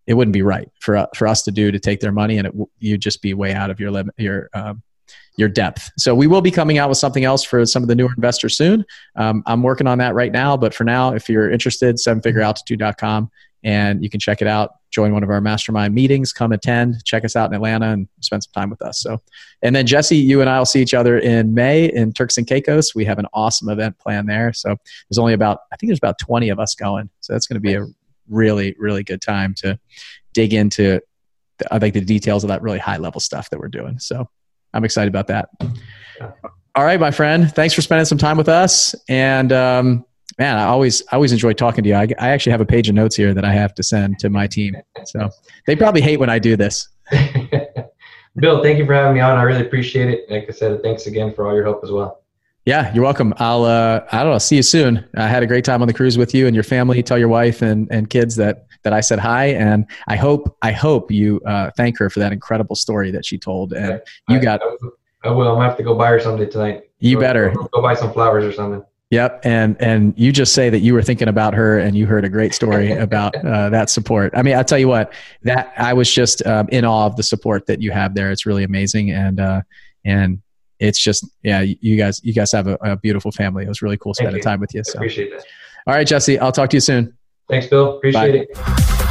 [SPEAKER 3] it wouldn't be right for, for us to do to take their money and it, you'd just be way out of your limit, your, um, your depth. So we will be coming out with something else for some of the newer investors soon. Um, I'm working on that right now, but for now, if you're interested, sevenfigurealtitude.com and you can check it out. Join one of our mastermind meetings, come attend, check us out in Atlanta, and spend some time with us. So, and then Jesse, you and I will see each other in May in Turks and Caicos. We have an awesome event planned there. So there's only about I think there's about 20 of us going. So that's going to be a really really good time to dig into I think the details of that really high level stuff that we're doing. So I'm excited about that. All right, my friend. Thanks for spending some time with us. And um, man, I always I always enjoy talking to you. I, I actually have a page of notes here that I have to send to my team. So they probably hate when I do this.
[SPEAKER 1] Bill, thank you for having me on. I really appreciate it. Like I said, thanks again for all your help as well.
[SPEAKER 3] Yeah, you're welcome. I'll uh, I don't know. See you soon. I had a great time on the cruise with you and your family. Tell your wife and, and kids that that I said hi, and I hope I hope you uh, thank her for that incredible story that she told. And you got.
[SPEAKER 1] I will. I'm gonna have to go buy her something tonight.
[SPEAKER 3] You go, better
[SPEAKER 1] go buy some flowers or something.
[SPEAKER 3] Yep, and and you just say that you were thinking about her, and you heard a great story about uh, that support. I mean, I tell you what, that I was just um, in awe of the support that you have there. It's really amazing, and uh, and it's just yeah, you guys you guys have a, a beautiful family. It was really cool spending time with you.
[SPEAKER 1] So. appreciate that.
[SPEAKER 3] All right, Jesse, I'll talk to you soon.
[SPEAKER 1] Thanks, Bill. Appreciate Bye. it.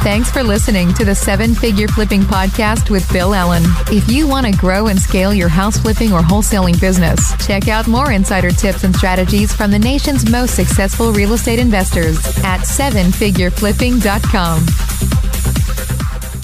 [SPEAKER 2] Thanks for listening to the Seven Figure Flipping Podcast with Bill Allen. If you want to grow and scale your house flipping or wholesaling business, check out more insider tips and strategies from the nation's most successful real estate investors at sevenfigureflipping.com.